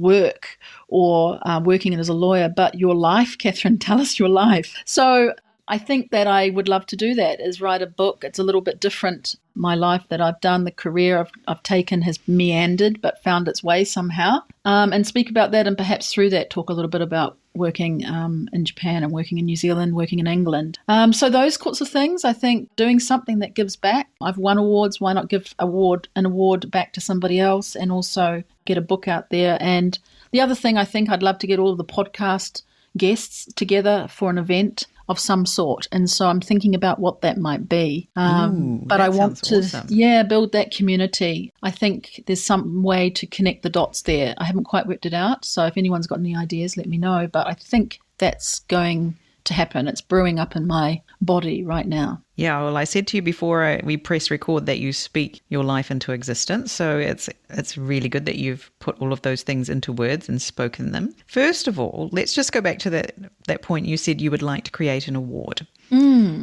work or uh, working as a lawyer, but your life, Catherine. [LAUGHS] Tell us your life. So I think that I would love to do that is write a book. It's a little bit different. My life that I've done, the career I've, I've taken has meandered but found its way somehow. Um, and speak about that and perhaps through that talk a little bit about working um, in Japan and working in New Zealand, working in England. Um, so those sorts of things, I think doing something that gives back. I've won awards, why not give award an award back to somebody else and also get a book out there. And the other thing I think I'd love to get all of the podcast guests together for an event of some sort. And so I'm thinking about what that might be. Um, Ooh, but I want to, awesome. yeah, build that community. I think there's some way to connect the dots there. I haven't quite worked it out. So if anyone's got any ideas, let me know. But I think that's going to happen. It's brewing up in my body right now. Yeah, well, I said to you before uh, we press record that you speak your life into existence. So it's it's really good that you've put all of those things into words and spoken them. First of all, let's just go back to that that point you said you would like to create an award.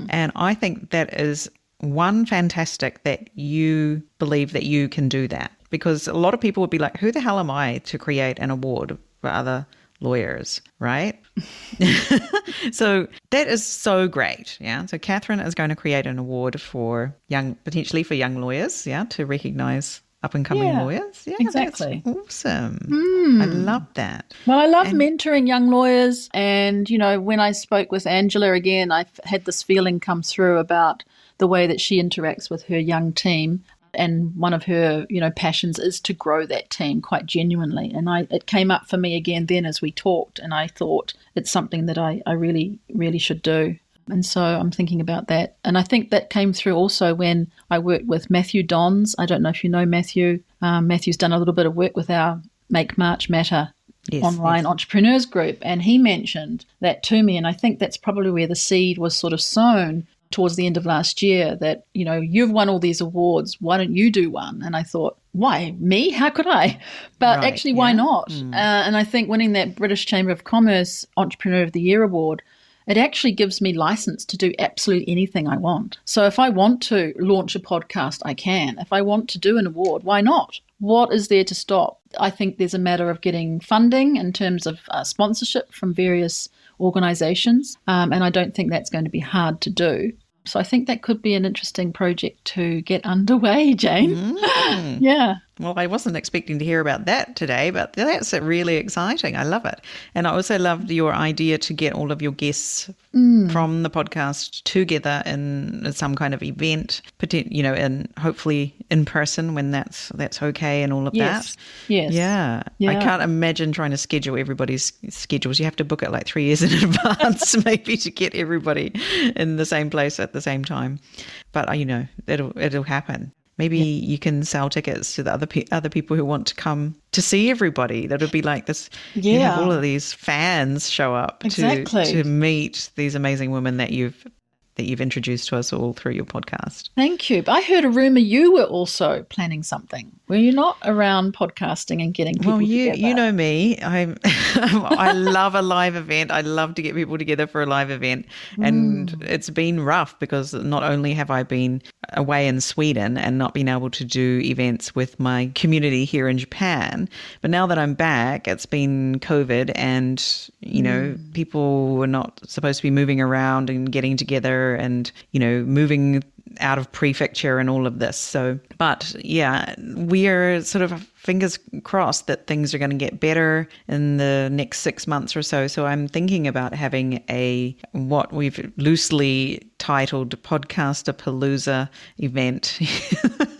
And I think that is one fantastic that you believe that you can do that because a lot of people would be like, who the hell am I to create an award for other lawyers, right? [LAUGHS] so that is so great. Yeah. So Catherine is going to create an award for young, potentially for young lawyers, yeah, to recognize up and coming Yeah, lawyers. Yeah, exactly. Awesome. Hmm. I love that. Well, I love And- mentoring young lawyers. And, you know, when I spoke with Angela again, I had this feeling come through about the way that she interacts with her young team. And one of her, you know, passions is to grow that team quite genuinely. And I, it came up for me again then as we talked. And I thought it's something that I, I really, really should do. And so I'm thinking about that. And I think that came through also when I worked with Matthew Dons. I don't know if you know Matthew. Um, Matthew's done a little bit of work with our Make March Matter Yes, online yes. entrepreneurs group. And he mentioned that to me. And I think that's probably where the seed was sort of sown towards the end of last year that, you know, you've won all these awards. Why don't you do one? And I thought, why? Me? How could I? But Right, actually, why yeah. not? Mm. Uh, and I think winning that British Chamber of Commerce Entrepreneur of the Year award it actually gives me license to do absolutely anything I want. So if I want to launch a podcast, I can. If I want to do an award, why not? What is there to stop? I think there's a matter of getting funding in terms of uh, sponsorship from various organizations, um, and I don't think that's going to be hard to do. So I think that could be an interesting project to get [LAUGHS] underway, Jane. Mm. Yeah. Well, I wasn't expecting to hear about that today, but that's really exciting. I love it. And I also loved your idea to get all of your guests Mm. from the podcast together in some kind of event, you know, and hopefully in person when that's that's okay and all of Yes. that. Yes. Yeah. I can't imagine trying to schedule everybody's schedules. You have to book it like three years [LAUGHS] in advance, [LAUGHS] maybe, to get everybody in the same place at the same time. But uh, you know, it'll it'll happen. Maybe you can sell tickets to the other pe- other people who want to come to see everybody. That would be like this. You have Yeah. all of these fans show up Exactly. to to meet these amazing women that you've that you've introduced to us all through your podcast. Thank you. I heard a rumor you were also planning something. Were you not around podcasting and getting people Well, you together? you know me. I'm [LAUGHS] I love a live event. I love to get people together for a live event, and Mm. it's been rough because not only have I been away in Sweden and not been able to do events with my community here in Japan, but now that I'm back, it's been COVID, and you know Mm. people were not supposed to be moving around and getting together, and you know moving out of prefecture and all of this. So, but yeah, we are sort of fingers crossed that things are going to get better in the next six months or so. So, I'm thinking about having a what we've loosely titled Podcaster Palooza event.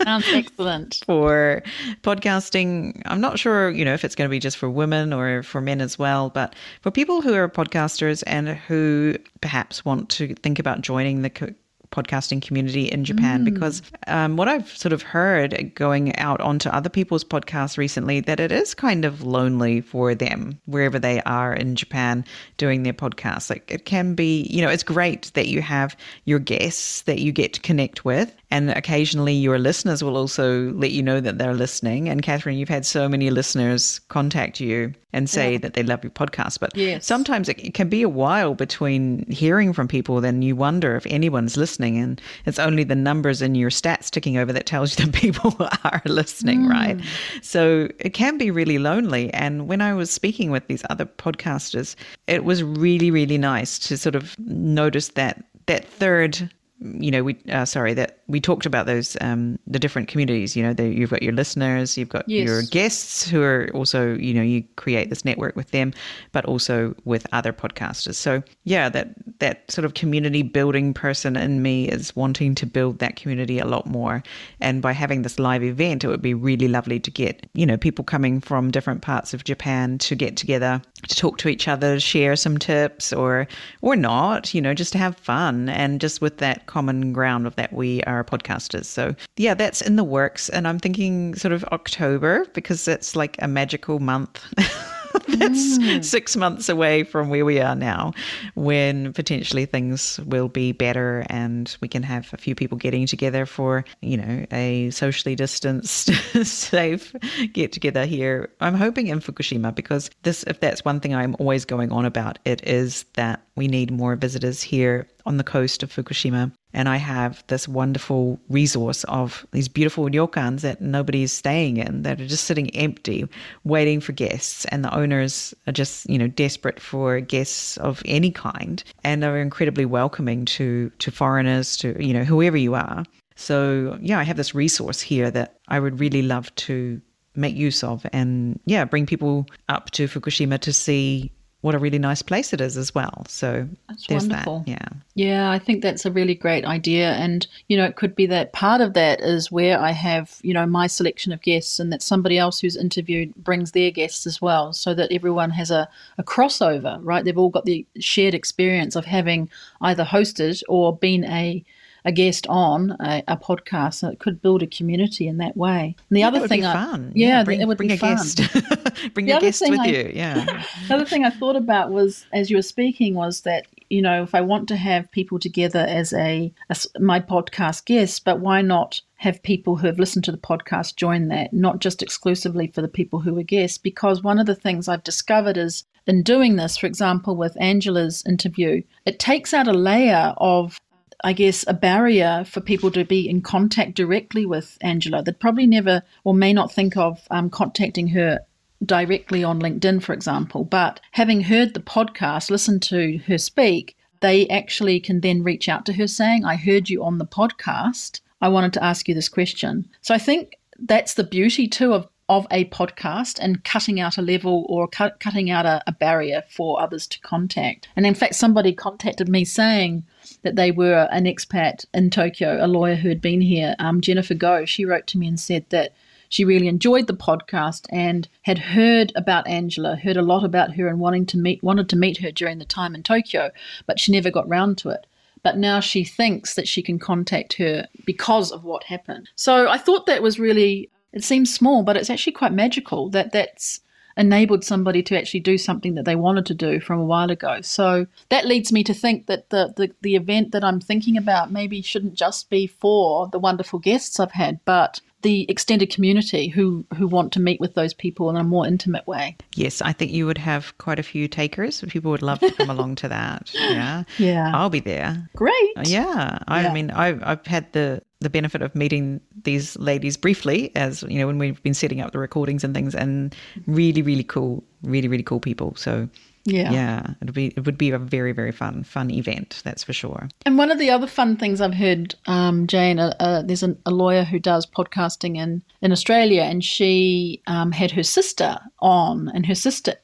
Sounds [LAUGHS] excellent. for podcasting. I'm not sure, you know, if it's going to be just for women or for men as well, but for people who are podcasters and who perhaps want to think about joining the co- podcasting community in Japan because um, what I've sort of heard going out onto other people's podcasts recently that it is kind of lonely for them wherever they are in Japan doing their podcasts. Like it can be, you know, it's great that you have your guests that you get to connect with and occasionally your listeners will also let you know that they're listening. And Catherine, you've had so many listeners contact you and say that they love your podcast. But Yes. sometimes it, it can be a while between hearing from people, then you wonder if anyone's listening. And it's only the numbers in your stats ticking over that tells you [LAUGHS] that people are listening, right? So it can be really lonely. And when I was speaking with these other podcasters, it was really, really nice to sort of notice that that third you know, we uh, sorry that we talked about those um, the different communities. You know, the, you've got your listeners, you've got Yes. your guests who are also, you know, you create this network with them, but also with other podcasters. So yeah, that that sort of community building person in me is wanting to build that community a lot more. And by having this live event, it would be really lovely to get you know people coming from different parts of Japan to get together to talk to each other, share some tips, or or not, you know, just to have fun and just with that common ground of that we are podcasters. So yeah, that's in the works, and I'm thinking sort of October because it's like a magical month. [LAUGHS] That's mm. six months away from where we are now, when potentially things will be better and we can have a few people getting together for, you know, a socially distanced, [LAUGHS] safe get together here. I'm hoping in Fukushima because this, if that's one thing I'm always going on about, it is that we need more visitors here on the coast of Fukushima and I have this wonderful resource of these beautiful ryokans that nobody is staying in that are just sitting empty, waiting for guests. And the owners are just, you know, desperate for guests of any kind and are incredibly welcoming to to foreigners, to, you know, whoever you are. So yeah, I have this resource here that I would really love to make use of and yeah, bring people up to Fukushima to see what a really nice place it is as well. So That's there's wonderful. that. Yeah. Yeah, I think that's a really great idea. And, you know, it could be that part of that is where I have, you know, my selection of guests and that somebody else who's interviewed brings their guests as well so that everyone has a, a crossover, right? They've all got the shared experience of having either hosted or been a a guest on a, a podcast, so it could build a community in that way. And the Yeah, other thing, I, fun. yeah, bring, it would bring be a fun. guest. [LAUGHS] bring The a guest with I- you. Yeah. [LAUGHS] The other thing I thought about was, as you were speaking, was that you know if I want to have people together as a, as my podcast guests, but why not have people who have listened to the podcast join that, not just exclusively for the people who are guests? Because one of the things I've discovered is in doing this, for example, with Angela's interview, it takes out a layer of I guess, a barrier for people to be in contact directly with Angela. They'd probably never or may not think of um, contacting her directly on LinkedIn, for example. But having heard the podcast, listened to her speak, they actually can then reach out to her saying, I heard you on the podcast. I wanted to ask you this question. So I think that's the beauty too of of a podcast and cutting out a level or cut, cutting out a, a barrier for others to contact. And in fact, somebody contacted me saying that they were an expat in Tokyo, a lawyer who had been here, um, Jennifer Go. She wrote to me and said that she really enjoyed the podcast and had heard about Angela, heard a lot about her, and wanting to meet wanted to meet her during the time in Tokyo, but she never got round to it. But now she thinks that she can contact her because of what happened. So I thought that was really. It seems small, but it's actually quite magical that that's enabled somebody to actually do something that they wanted to do from a while ago. So that leads me to think that the, the, the event that I'm thinking about maybe shouldn't just be for the wonderful guests I've had, but the extended community who, who want to meet with those people in a more intimate way. Yes, I think you would have quite a few takers. People would love to come along to that. [LAUGHS] Yeah. Yeah. I'll be there. Great. Yeah. I Yeah. mean, I've, I've had the, the benefit of meeting these ladies briefly as, you know, when we've been setting up the recordings and things and really, really cool, really, really cool people. So Yeah. yeah, it'd be, it would be a very, very fun, fun event. That's for sure. And one of the other fun things I've heard, um, Jane, uh, uh, there's an, a lawyer who does podcasting in, in Australia, and she um, had her sister on, and her sister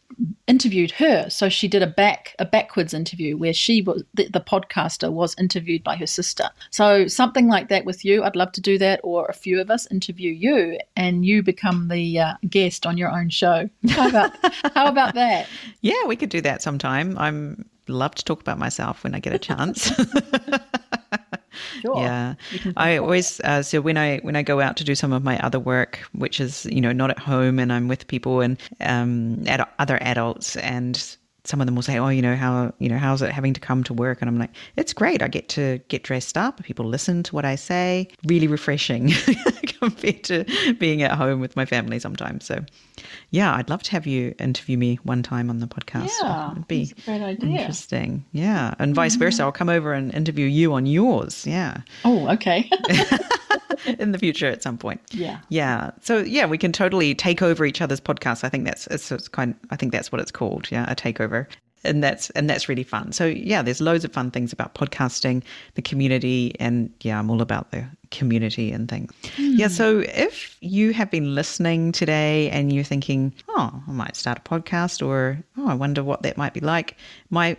interviewed her. So she did a back a backwards interview where she was the, the podcaster was interviewed by her sister. So something like that with you, I'd love to do that, or a few of us interview you, and you become the uh, guest on your own show. How about how about that? [LAUGHS] Yeah, we could do that sometime. I'm love to talk about myself when I get a chance. [LAUGHS] Sure. yeah i always uh, so when i when i go out to do some of my other work which is you know not at home and i'm with people and um ad- other adults and some of them will say oh you know how you know how's it having to come to work and i'm like it's great i get to get dressed up people listen to what i say really refreshing [LAUGHS] compared to being at home with my family sometimes so yeah i'd love to have you interview me one time on the podcast Yeah, it'd be that's a great idea. interesting yeah and vice versa i'll come over and interview you on yours yeah Oh, okay. [LAUGHS] [LAUGHS] in the future at some point. Yeah. Yeah. So yeah, we can totally take over each other's podcasts. I think that's it's, it's kind. I think that's what it's called. Yeah, a takeover. And that's and that's really fun. So yeah, there's loads of fun things about podcasting, the community, and yeah, I'm all about the community and things. Hmm. Yeah. So if you have been listening today and you're thinking, oh, I might start a podcast, or oh, I wonder what that might be like, my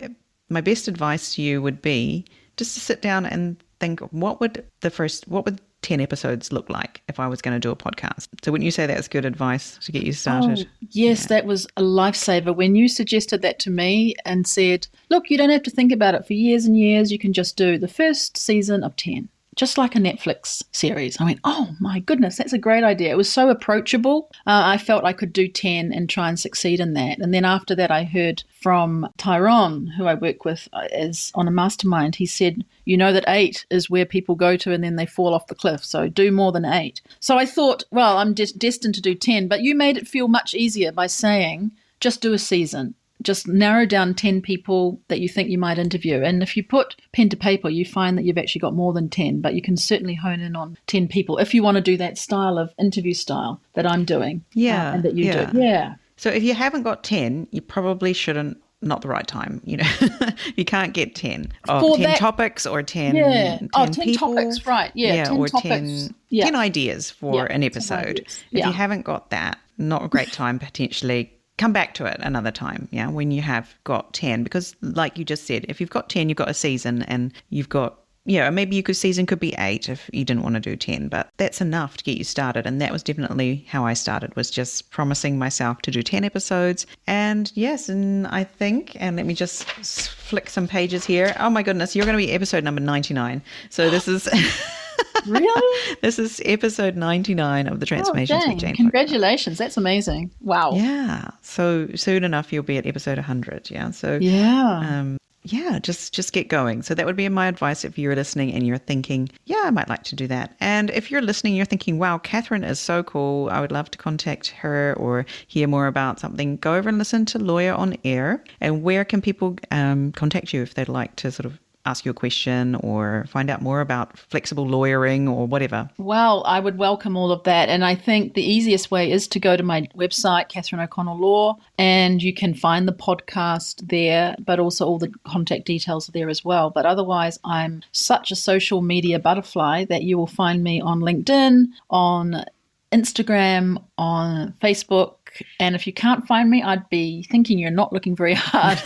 my best advice to you would be just to sit down and think what would the first what would 10 episodes look like if I was going to do a podcast. So wouldn't you say that's good advice to get you started? Oh, yes, that was a lifesaver. When you suggested that to me and said, look, you don't have to think about it for years and years. You can just do the first season of 10, just like a Netflix series. I went, oh my goodness, that's a great idea. It was so approachable. Uh, I felt I could do 10 and try and succeed in that. And then after that, I heard from Tyrone, who I work with uh, as on a mastermind. He said, you know that eight is where people go to and then they fall off the cliff. So do more than eight. So I thought, well, I'm des- destined to do 10, but you made it feel much easier by saying, just do a season. Just narrow down 10 people that you think you might interview. And if you put pen to paper, you find that you've actually got more than 10, but you can certainly hone in on 10 people if you want to do that style of interview style that I'm doing. uh, Yeah, and that you yeah. do. Yeah. So if you haven't got 10, you probably shouldn't not the right time, you know. [LAUGHS] you can't get 10 of For 10 that- topics or 10 Yeah. 10 oh, 10 people. topics, right. Yeah. 10 or topics. 10, yeah. 10 ideas for Yeah, an episode. If Yeah. you haven't got that, not a great time potentially. Come back to it another time, yeah, when you have got 10. Because, like you just said, if you've got 10, you've got a season and you've got, yeah, maybe you could season could be eight if you didn't want to do 10, but that's enough to get you started. And that was definitely how I started, was just promising myself to do 10 episodes. And yes, and I think, and let me just flick some pages here. Oh my goodness, you're going to be episode number 99. So this is. [LAUGHS] Really? [LAUGHS] This is episode 99 of the Oh, Transformation dang. Sweet Jane. podcast. Congratulations. That's amazing. Wow. Yeah. So soon enough you'll be at episode 100. Yeah. So Yeah. um yeah, just just get going. So that would be my advice if you're listening and you're thinking, yeah, I might like to do that. And if you're listening, you're thinking, wow, Catherine is so cool. I would love to contact her or hear more about something. Go over and listen to Lawyer on Air. And where can people um, contact you if they'd like to sort of ask you a question or find out more about flexible lawyering or whatever? Well, I would welcome all of that. And I think the easiest way is to go to my website, Catherine O'Connell Law, and you can find the podcast there, but also all the contact details there as well. But otherwise, I'm such a social media butterfly that you will find me on LinkedIn, on Instagram, on Facebook. And if you can't find me, I'd be thinking you're not looking very hard.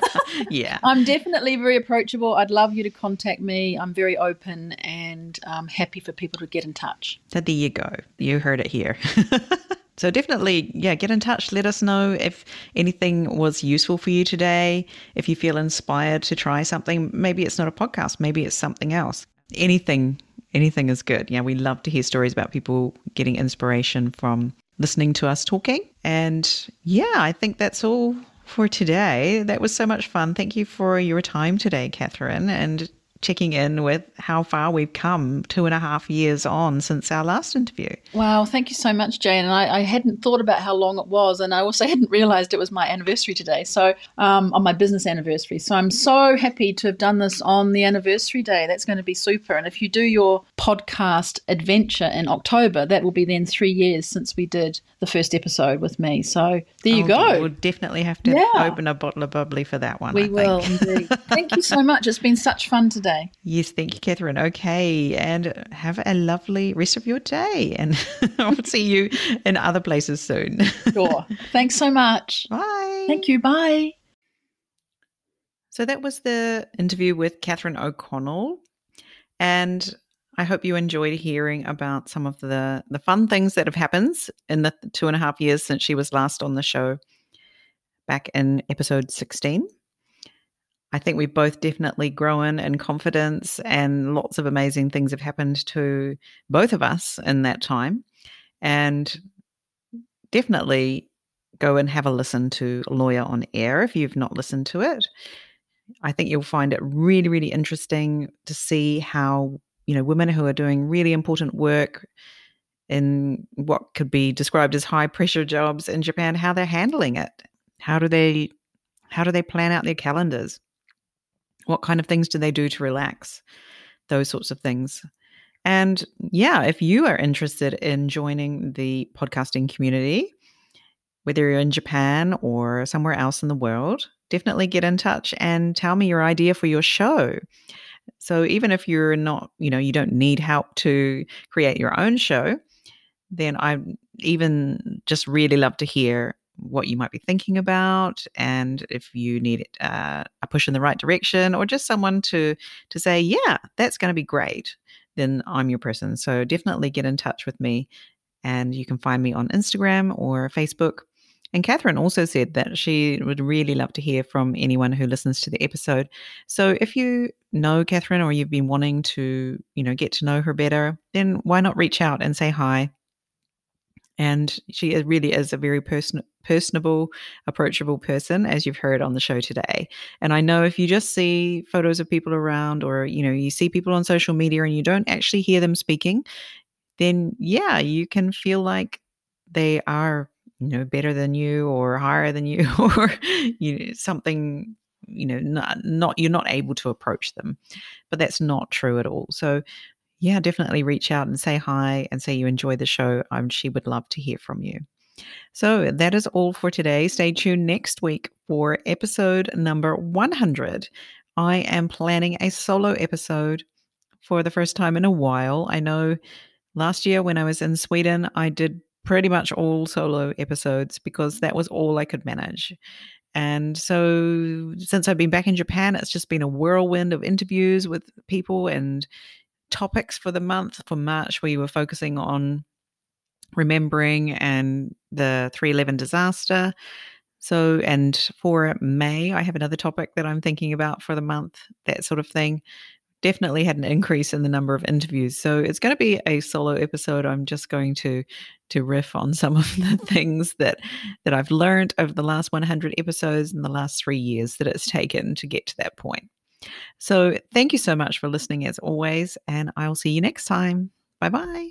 [LAUGHS] yeah. I'm definitely very approachable. I'd love you to contact me. I'm very open and um, happy for people to get in touch. So there you go. You heard it here. [LAUGHS] so definitely, yeah, get in touch. Let us know if anything was useful for you today. If you feel inspired to try something, maybe it's not a podcast, maybe it's something else. Anything, anything is good. Yeah, we love to hear stories about people getting inspiration from listening to us talking. And yeah, I think that's all for today. That was so much fun. Thank you for your time today, Catherine, and checking in with how far we've come two and a half years on since our last interview. Wow, thank you so much, Jane. And I, I hadn't thought about how long it was, and I also hadn't realized it was my anniversary today. So, um, on my business anniversary. So, I'm so happy to have done this on the anniversary day. That's going to be super. And if you do your podcast adventure in October, that will be then three years since we did the first episode with me. So, there you Oh, go. We'll definitely have to Yeah. open a bottle of bubbly for that one. we will indeed. Thank you so [LAUGHS] much. It's been such fun today. Yes, thank you, Catherine. Okay, and have a lovely rest of your day, and [LAUGHS] I'll see you in other places soon. [LAUGHS] Sure. Thanks so much. Bye. Thank you. Bye. So that was the interview with Catherine O'Connell, and I hope you enjoyed hearing about some of the the fun things that have happened in the two and a half years since she was last on the show, back in episode sixteen. I think we've both definitely grown in confidence, and lots of amazing things have happened to both of us in that time. And definitely go and have a listen to Lawyer on Air if you've not listened to it. I think you'll find it really, really interesting to see how, you know, women who are doing really important work in what could be described as high pressure jobs in Japan, how they're handling it. How do they how do they plan out their calendars? What kind of things do they do to relax? Those sorts of things. And yeah, if you are interested in joining the podcasting community, whether you're in Japan or somewhere else in the world, definitely get in touch and tell me your idea for your show. So even if you're not, you know, you don't need help to create your own show, then I even just really love to hear what you might be thinking about and if you need uh, a push in the right direction or just someone to to say yeah that's going to be great then i'm your person so definitely get in touch with me and you can find me on instagram or facebook and Catherine also said that she would really love to hear from anyone who listens to the episode. So if you know Catherine or you've been wanting to, you know, get to know her better, then why not reach out and say hi? And she really is a very person, personable, approachable person, as you've heard on the show today. And I know if you just see photos of people around or, you know, you see people on social media and you don't actually hear them speaking, then yeah, you can feel like they are you know better than you or higher than you [LAUGHS] or you know, something you know not, not you're not able to approach them but that's not true at all so yeah definitely reach out and say hi and say you enjoy the show um, she would love to hear from you. So that is all for today. Stay tuned next week for episode number 100 i am planning a solo episode for the first time in a while. I know last year when i was in sweden i did pretty much all solo episodes because that was all I could manage. And so, since I've been back in Japan, it's just been a whirlwind of interviews with people and topics for the month. For March, we were focusing on remembering and the 311 disaster. So, and for May, I have another topic that I'm thinking about for the month, that sort of thing definitely had an increase in the number of interviews. So it's going to be a solo episode. I'm just going to to riff on some of the [LAUGHS] things that that I've learned over the last 100 episodes in the last 3 years that it's taken to get to that point. So thank you so much for listening as always and I'll see you next time. Bye-bye.